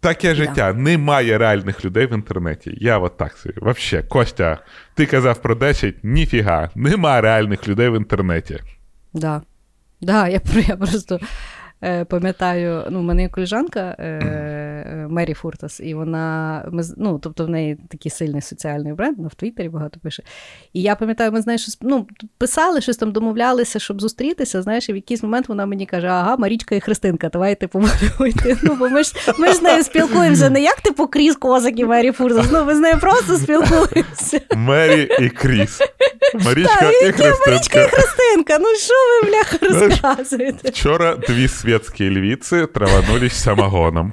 Таке життя. Немає реальних людей в інтернеті. Я от так собі. Вообще, Костя, ти казав про 10, ніфіга. Нема реальних людей в інтернеті. Да. Да, я, я просто пам'ятаю, ну, в мене є коліжанка е, (clears throat) е, Мері Фуртас, і вона ми, ну, тобто в неї такий сильний соціальний бренд, вона в Твіттері багато пише. І я пам'ятаю, ми знаєш, щось, ну, писали, щось там домовлялися, щоб зустрітися. Знаєш, і в якийсь момент вона мені каже: ага, Марічка і Христинка, давайте поможемо йти. Ну, бо ми ж ми ж з нею спілкуємося не як типу Кріс Козак і Мері Фуртас. Ну, ми з нею просто спілкуємося. Мері і Кріс. Марічка Та, і яке Марічка і Христинка. Христинка. Ну що ви, бляха, розказуєте? Вчора дві світські львіці траванулись самогоном.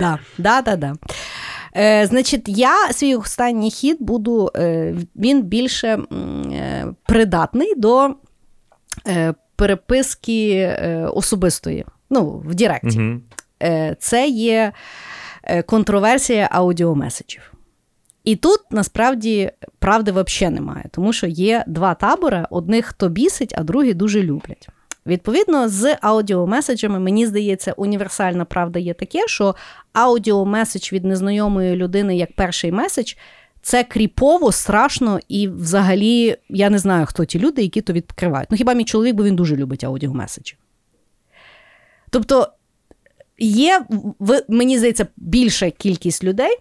Да, да, да, да. Е, значить, я свій останній хід буду, е, він більше е, придатний до е, переписки е, особистої, ну, в Діректі. Угу. Е, це є е, контроверсія аудіомеседжів. І тут насправді правди взагалі немає, тому що є два табори: одних хто бісить, а другі дуже люблять. Відповідно, з аудіомеседжами, мені здається, універсальна правда є таке, що аудіомеседж від незнайомої людини як перший меседж це кріпово, страшно, і взагалі я не знаю, хто ті люди, які то відкривають. Ну хіба мій чоловік, бо він дуже любить аудіомеседжі. Тобто є, мені здається, більша кількість людей,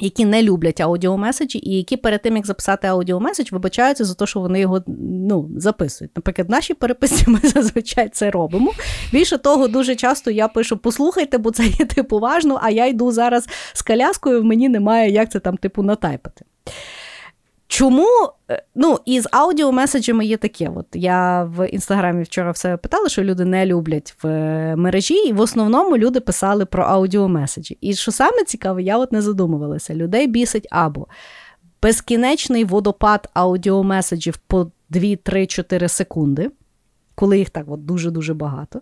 які не люблять аудіомеседжі, і які перед тим, як записати аудіомеседж, вибачаються за те, що вони його ну, записують. Наприклад, в нашій переписці (laughs) ми зазвичай це робимо. Більше того, дуже часто я пишу: послухайте, бо це є типу важно, а я йду зараз з коляскою, мені немає як це там, типу, натайпати. Чому? Е, Ну, і з аудіомеседжами є таке. От я в інстаграмі вчора все питала, що люди не люблять в е, мережі, і в основному люди писали про аудіомеседжі. І що саме цікаве, я от не задумувалася. Людей бісить або безкінечний водопад аудіомеседжів по 2, 3, 4 секунди, коли їх так от дуже-дуже багато.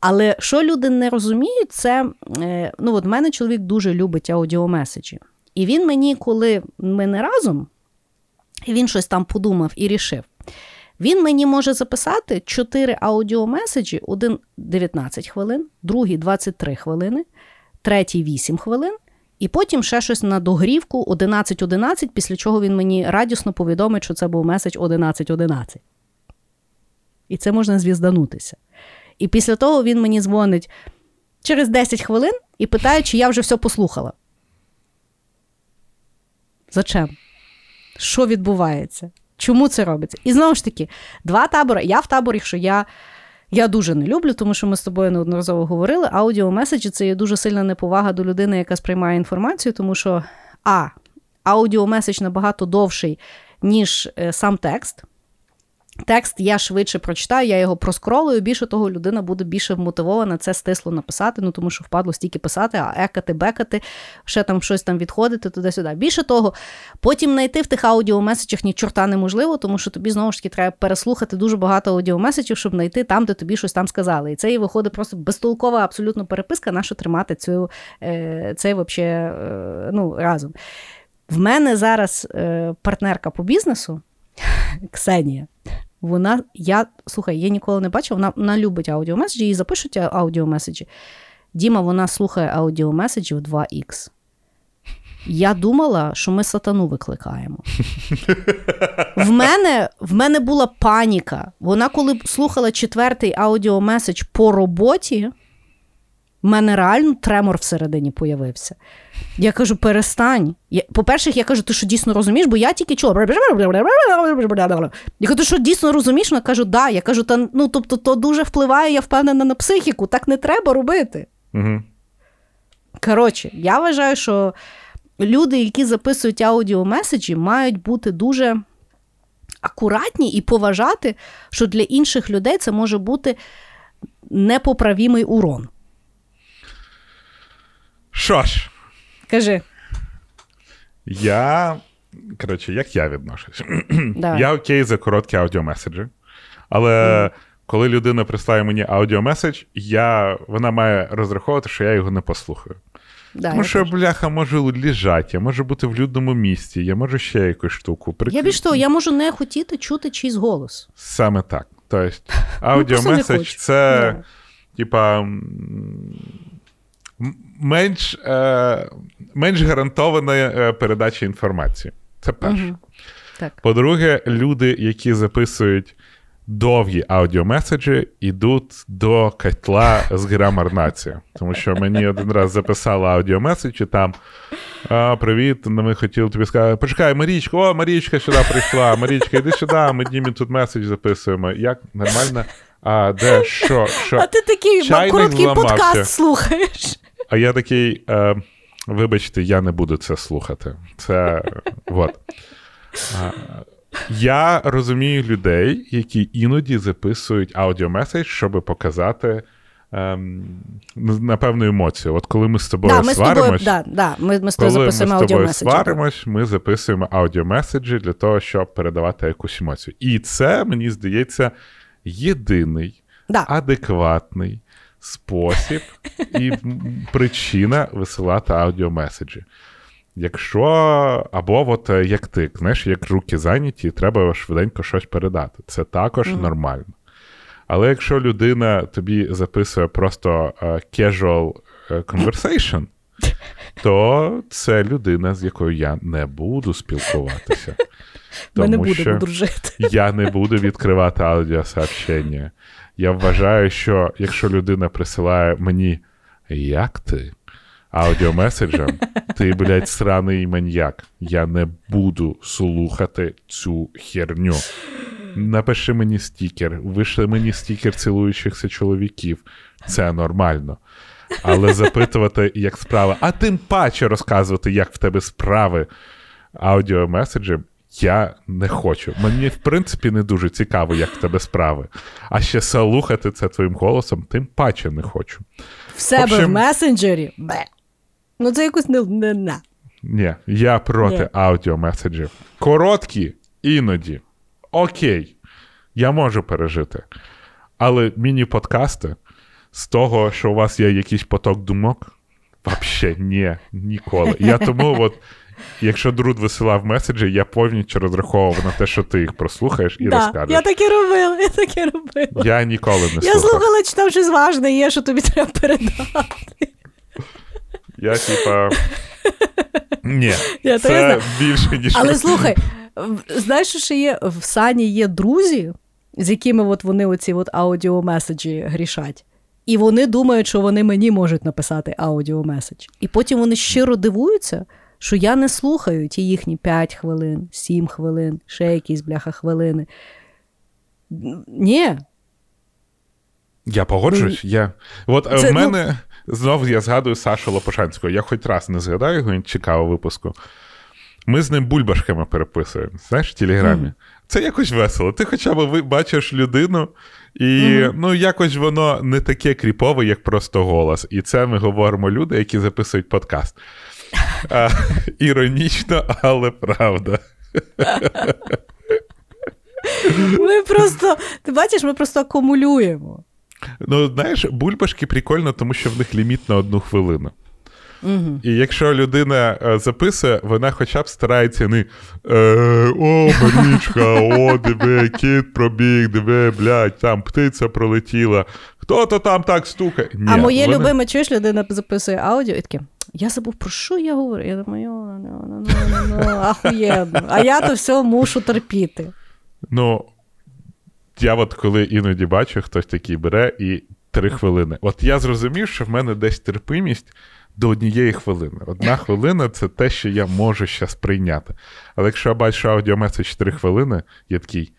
Але що люди не розуміють, це е, ну, от мене чоловік дуже любить аудіомеседжі. І він мені, коли ми не разом, він щось там подумав і рішив. Він мені може записати 4 аудіомеседжі, один 19 хвилин, другий 23 хвилини, третій 8 хвилин, і потім ще щось на догрівку 11.11, після чого він мені радісно повідомить, що це був меседж 11.11. І це можна звізданутися. І після того він мені дзвонить через 10 хвилин і питає, чи я вже все послухала. Зачем? Що відбувається? Чому це робиться? І знову ж таки, два табори. Я в таборі, що я, я дуже не люблю, тому що ми з тобою неодноразово говорили. Аудіомеседжі це є дуже сильна неповага до людини, яка сприймає інформацію, тому що А. Аудіомеседж набагато довший, ніж е, сам текст. Текст я швидше прочитаю, я його проскролую. Більше того, людина буде більше вмотивована це стисло написати, ну тому що впадло стільки писати, а екати, бекати, ще там щось там відходити туди-сюди. Більше того, потім знайти в тих аудіомеседжах ні чорта неможливо, тому що тобі знову ж таки треба переслухати дуже багато аудіомеседжів, щоб знайти там, де тобі щось там сказали. І це і виходить просто безтолкова абсолютно переписка, на що тримати цю, е, цей вообще, е, ну, разом. В мене зараз е, партнерка по бізнесу (laughs) Ксенія. Вона, я, слухай, я ніколи не бачила, вона, вона любить аудіомеседжі, їй запишуть аудіомеседжі. Діма, вона слухає аудіомеседжі в 2х. Я думала, що ми сатану викликаємо. В мене, в мене була паніка. Вона, коли слухала четвертий аудіомеседж по роботі, в мене реально тремор всередині появився. Я кажу, перестань. Я, по-перше, я кажу, ти що дійсно розумієш, бо я тільки чула. Я кажу, ти що дійсно розумієш? Вона кажу, да. Я кажу, та, ну, тобто, то дуже впливає, я впевнена на психіку, так не треба робити. Угу. Коротше, я вважаю, що люди, які записують аудіомеседжі, мають бути дуже акуратні і поважати, що для інших людей це може бути непоправімий урон. Що ж, Кажи. я. Коротше, як я відношусь? (clears throat) Давай. Я окей за короткі аудіомеседжі, але коли людина прислає мені аудіомеседж, я, вона має розраховувати, що я його не послухаю. Да, Тому що, бляха, може лежати, я можу бути в людному місці, я можу ще якусь штуку. Прик- Я більш того, я можу не хотіти чути чийсь голос. Саме так. Тобто, (laughs) Ну, аудіомеседж це, Да. типа, менш, е, менш гарантована е, передача інформації. Це перше. Так. По-друге, люди, які записують довгі аудіомеседжі йдуть до котла з грамарнації. Тому що мені один раз записала аудіомеседж, і там а, Привіт, ну, ми хотіли тобі сказати. Почекай, Марічка, о, Марічка сюди прийшла. Марічка, йди сюди, ми Дімі тут меседж записуємо. Як нормально? А де що? що? А ти такий Чайник короткий зламався. подкаст слухаєш. А я такий, е, вибачте, я не буду це слухати. Це от. Я розумію людей, які іноді записують аудіомеседж, щоб показати. Ем, напевну емоцію. От коли ми з тобою Да, ми з тобою, да, да, ми, ми з тобою коли ми з тобою сваримось, ми записуємо аудіомеседжі для того, щоб передавати якусь емоцію. І це, мені здається, єдиний Да. адекватний спосіб і причина висилати аудіомеседжі. Якщо, або от е, як ти, знаєш, як руки зайняті, треба швиденько щось передати. Це також Мгм. нормально. Але якщо людина тобі записує просто е, casual е, conversation, то це людина, з якою я не буду спілкуватися. Ми не будемо дружити. (laughs) я не буду відкривати аудіосообщення. Я вважаю, що якщо людина присилає мені як ти аудіомеседжем, ти, блядь, сраний маньяк. Я не буду слухати цю херню. Напиши мені стікер, вишли мені стікер цілуючихся чоловіків. Це нормально. Але запитувати, як справи, а тим паче розказувати, як в тебе справи аудіомеседжем, я не хочу. Мені, в принципі, не дуже цікаво, як в тебе справи. А ще слухати це твоїм голосом, тим паче не хочу. В себе в, общем- месенджері. Бе. Ну, це якось не. не, не. Ні, я проти Ні. аудіомеседжів. Короткі, іноді. Окей, я можу пережити. Але міні-подкасти з того, що у вас є якийсь поток думок, взагалі ні, ніколи. Я тому, (laughs) от, якщо Друд висилав меседжі, я повністю розраховував на те, що ти їх прослухаєш і Да, розкажеш. я так і робила, я так і робила. Я ніколи не слухав. Я слухала, чи там щось важне є, що тобі треба передати. Я, типа. Ні, Я це більше, ніж. Але слухай, знаєш, що ще є? В Сані є друзі, з якими от вони оці от аудіомеседжі грішать. І вони думають, що вони мені можуть написати аудіомеседж. І потім вони щиро дивуються, що я не слухаю ті їхні 5 хвилин, 7 хвилин, ще якісь бляха хвилини. Ні, Я погоджуюсь. Я... От е, Це, в ну- мене знов я згадую Сашу Лопушанського. Я хоч раз не згадаю його, він чекав випуску. Ми з ним бульбашками переписуємо, знаєш, в Телеграмі. Мгм. Це якось весело. Ти хоча б бачиш людину, і Мгм. ну якось воно не таке кріпове, як просто голос. І це ми говоримо люди, які записують подкаст. А, іронічно, але правда. ми просто, ти бачиш, ми просто акумулюємо. Ну, знаєш, бульбашки прикольно, тому що в них ліміт на одну хвилину. Угу. І якщо людина е, записує, вона хоча б старається не е, о, Марічка, о, диви, кіт пробіг, диви, блядь, там птиця пролетіла. Хто то там так стукає? Ні, а моє вони- любиме, чуєш, людина записує аудіо і таке. Я забув, про що я говорю. Я думаю, ну, ну, ну, ахуєнно. А я то все мушу терпіти. Ну, я от коли іноді бачу, хтось такий бере і три хвилини. От я зрозумів, що в мене десь терпимість до однієї хвилини. Одна хвилина це те, що я можу ще сприйняти. Але якщо я бачу аудіомеседж 3 хвилини, я такий,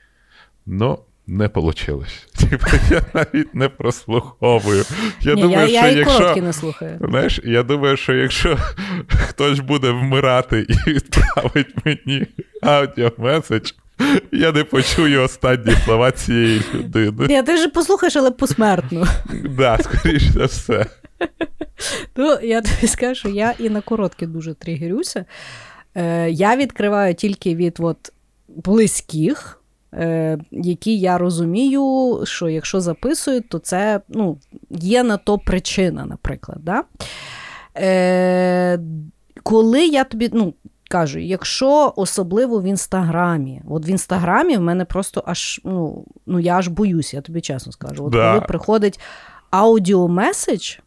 ну. Не вийшло. (laughs) Типу, я навіть не прослуховую. Я Ні, думаю, я, що я якщо не слухаю. Знаєш, я думаю, що якщо (laughs) хтось буде вмирати і (laughs) відправить мені аудіомеседж, я не почую останні слова цієї людини. Ні, ти ж послухаєш, але посмертно. Да, скоріш за все. Ну, я тобі скажу, що я і на короткі дуже тригерюся. Е, я відкриваю тільки від от, близьких, які я розумію, що якщо записують, то це ну, є на то причина, наприклад. Да? Е, коли я тобі ну, кажу, якщо особливо в інстаграмі, от в інстаграмі в мене просто аж ну, ну я аж боюсь, я тобі чесно скажу. От Да. коли приходить аудіомеседж,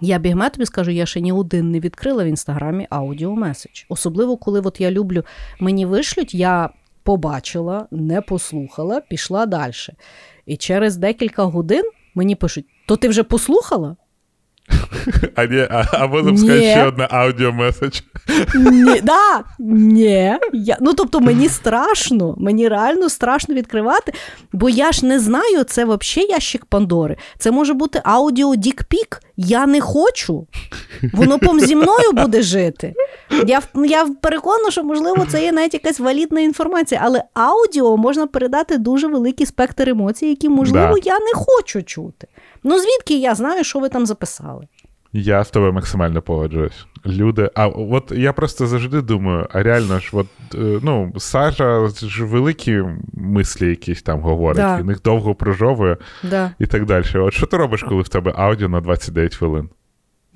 я бігме тобі скажу, я ще ні один не відкрила в інстаграмі аудіомеседж. Особливо, коли от я люблю, мені вишлють, я побачила, не послухала, пішла далі. І через декілька годин мені пишуть: то ти вже послухала? А ні, а, а можемо сказати ще одне аудіомеседж. Ні, да, ні. Я, ну, тобто, мені страшно, мені реально страшно відкривати, бо я ж не знаю, це взагалі ящик Пандори. Це може бути аудіо Дікпік. Я не хочу. Воно пом зі мною буде жити. Я, я переконана, що, можливо, це є навіть якась валідна інформація, але аудіо можна передати дуже великий спектр емоцій, які, можливо, Да. я не хочу чути. Ну, звідки я знаю, що ви там записали? Я з тобою максимально погоджуюсь. Люди, а от я просто завжди думаю, а реально ж, от, е, ну, Сажа ж великі мислі якісь там говорить, Да. і них довго прожовує Да, і так далі. От що ти робиш, коли в тебе аудіо на 29 хвилин?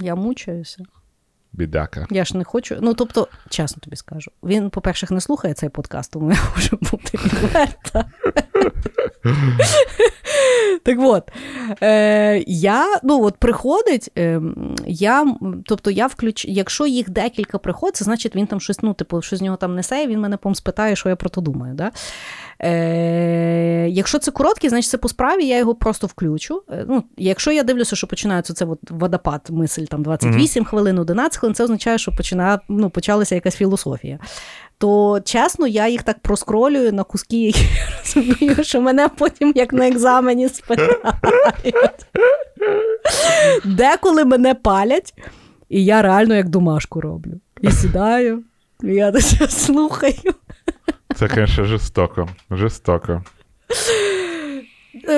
я мучаюся. Бідака. Я ж не хочу. Ну, тобто, чесно тобі скажу, він, по-перше, не слухає цей подкаст, тому я можу бути відверта. Так от, е, я, ну от приходить, е, я, тобто я включ, якщо їх декілька приходить, це значить він там щось, ну, типу, що з нього там несе, і він мене пом спитає, що я про то думаю. Да? Е, якщо це короткий, значить це по справі, я його просто включу. Е, ну, якщо я дивлюся, що починається це от водопад, мисль там 28 хвилин, 11 хвилин, це означає, що починає, ну, почалася якась філософія. То чесно, я їх так проскролюю на куски, (laughs) які я розумію, що мене потім як на екзамені спитають. Деколи мене палять, і я реально як домашку роблю. І сідаю, і я (laughs) слухаю. Це, звісно, жорстоко. Жорстоко.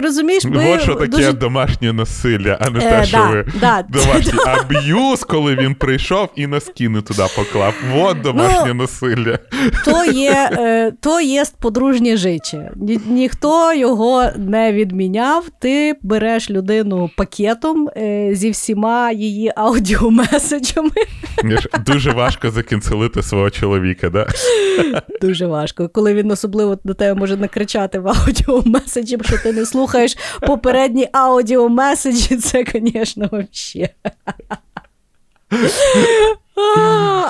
Розумієш, ми От що таке дуже... домашнє насилля, а не Е, те, що да, ви да, домашній (laughs) аб'юз, коли він прийшов і на скіни туди поклав. От домашнє Ну, насилля. то є, е, то є подружнє жиче. Ні, ніхто його не відміняв. Ти береш людину пакетом е, зі всіма її аудіомеседжами. Дуже важко закінцелити свого чоловіка, да? Дуже важко. Коли він особливо до тебе може накричати в аудіомеседжі, що ти не слухаєш попередні аудіомеседжі, це, звісно, взагалі.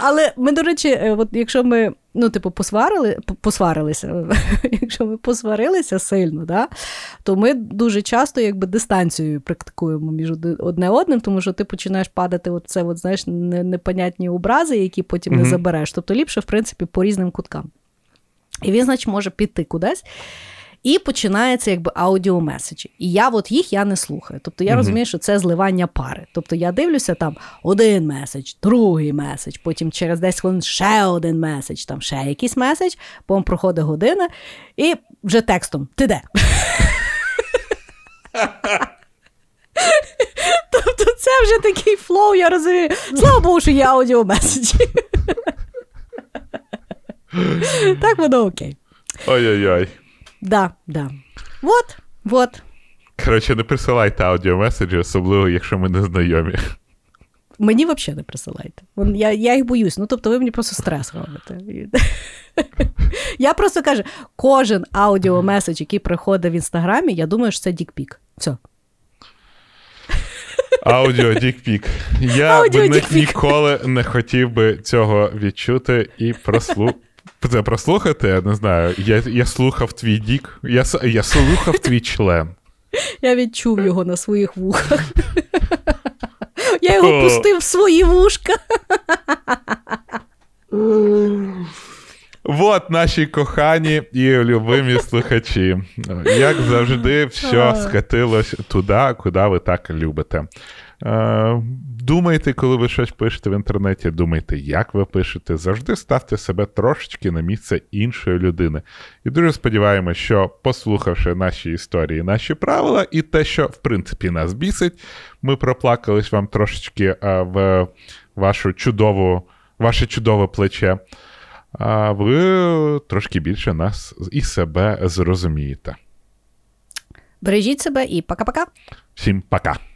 Але ми, до речі, е, от якщо ми ну, типу, посварили, посварилися, (laughs) якщо ми посварилися сильно, да, то ми дуже часто якби дистанцію практикуємо між одне одним, тому що ти починаєш падати от це, от, знаєш, непонятні образи, які потім не забереш. Тобто ліпше, в принципі, по різним куткам. І він, значить, може піти кудись. І починається якби аудіомеседжі. І я от їх я не слухаю. Тобто я Мгм. розумію, що це зливання пари. Тобто я дивлюся там один меседж, другий меседж, потім через 10 хвилин ще один меседж, там ще якийсь меседж, потім проходить година, і вже текстом ти де? (laughs) Тобто це вже такий flow, я розумію. Слава Богу, що є аудіомеседжі. (laughs) Так воно окей. Ой-ой-ой. Да, да. Вот, вот. Коротше, не присилайте аудіомеседжі, особливо, якщо ми не знайомі. Мені взагалі не присилайте. Я, я їх боюсь. Ну, тобто, ви мені просто стрес робите. Я просто кажу: кожен аудіомеседж, який приходить в інстаграмі, я думаю, що це dick pic. Все. Аудіо Дікпік. Я би ніколи не хотів би цього відчути і прослу... Це прослухати, я не знаю. Я, я слухав твій дік, я, я слухав твій член. Я відчув його на своїх вухах. Я його О. пустив в свої вушка. Вот наші кохані і любимі слухачі. Як завжди, все скатилось туди, куди ви так любите. Думайте, коли ви щось пишете в інтернеті, думайте, як ви пишете. Завжди ставте себе трошечки на місце іншої людини. І дуже сподіваємося, що, послухавши наші історії, наші правила, і те, що в принципі нас бісить, ми проплакались вам трошечки в вашу чудову, ваше чудове плече. А ви трошки більше нас і себе зрозумієте. Бережіть себе і пока-пока. Всім пока!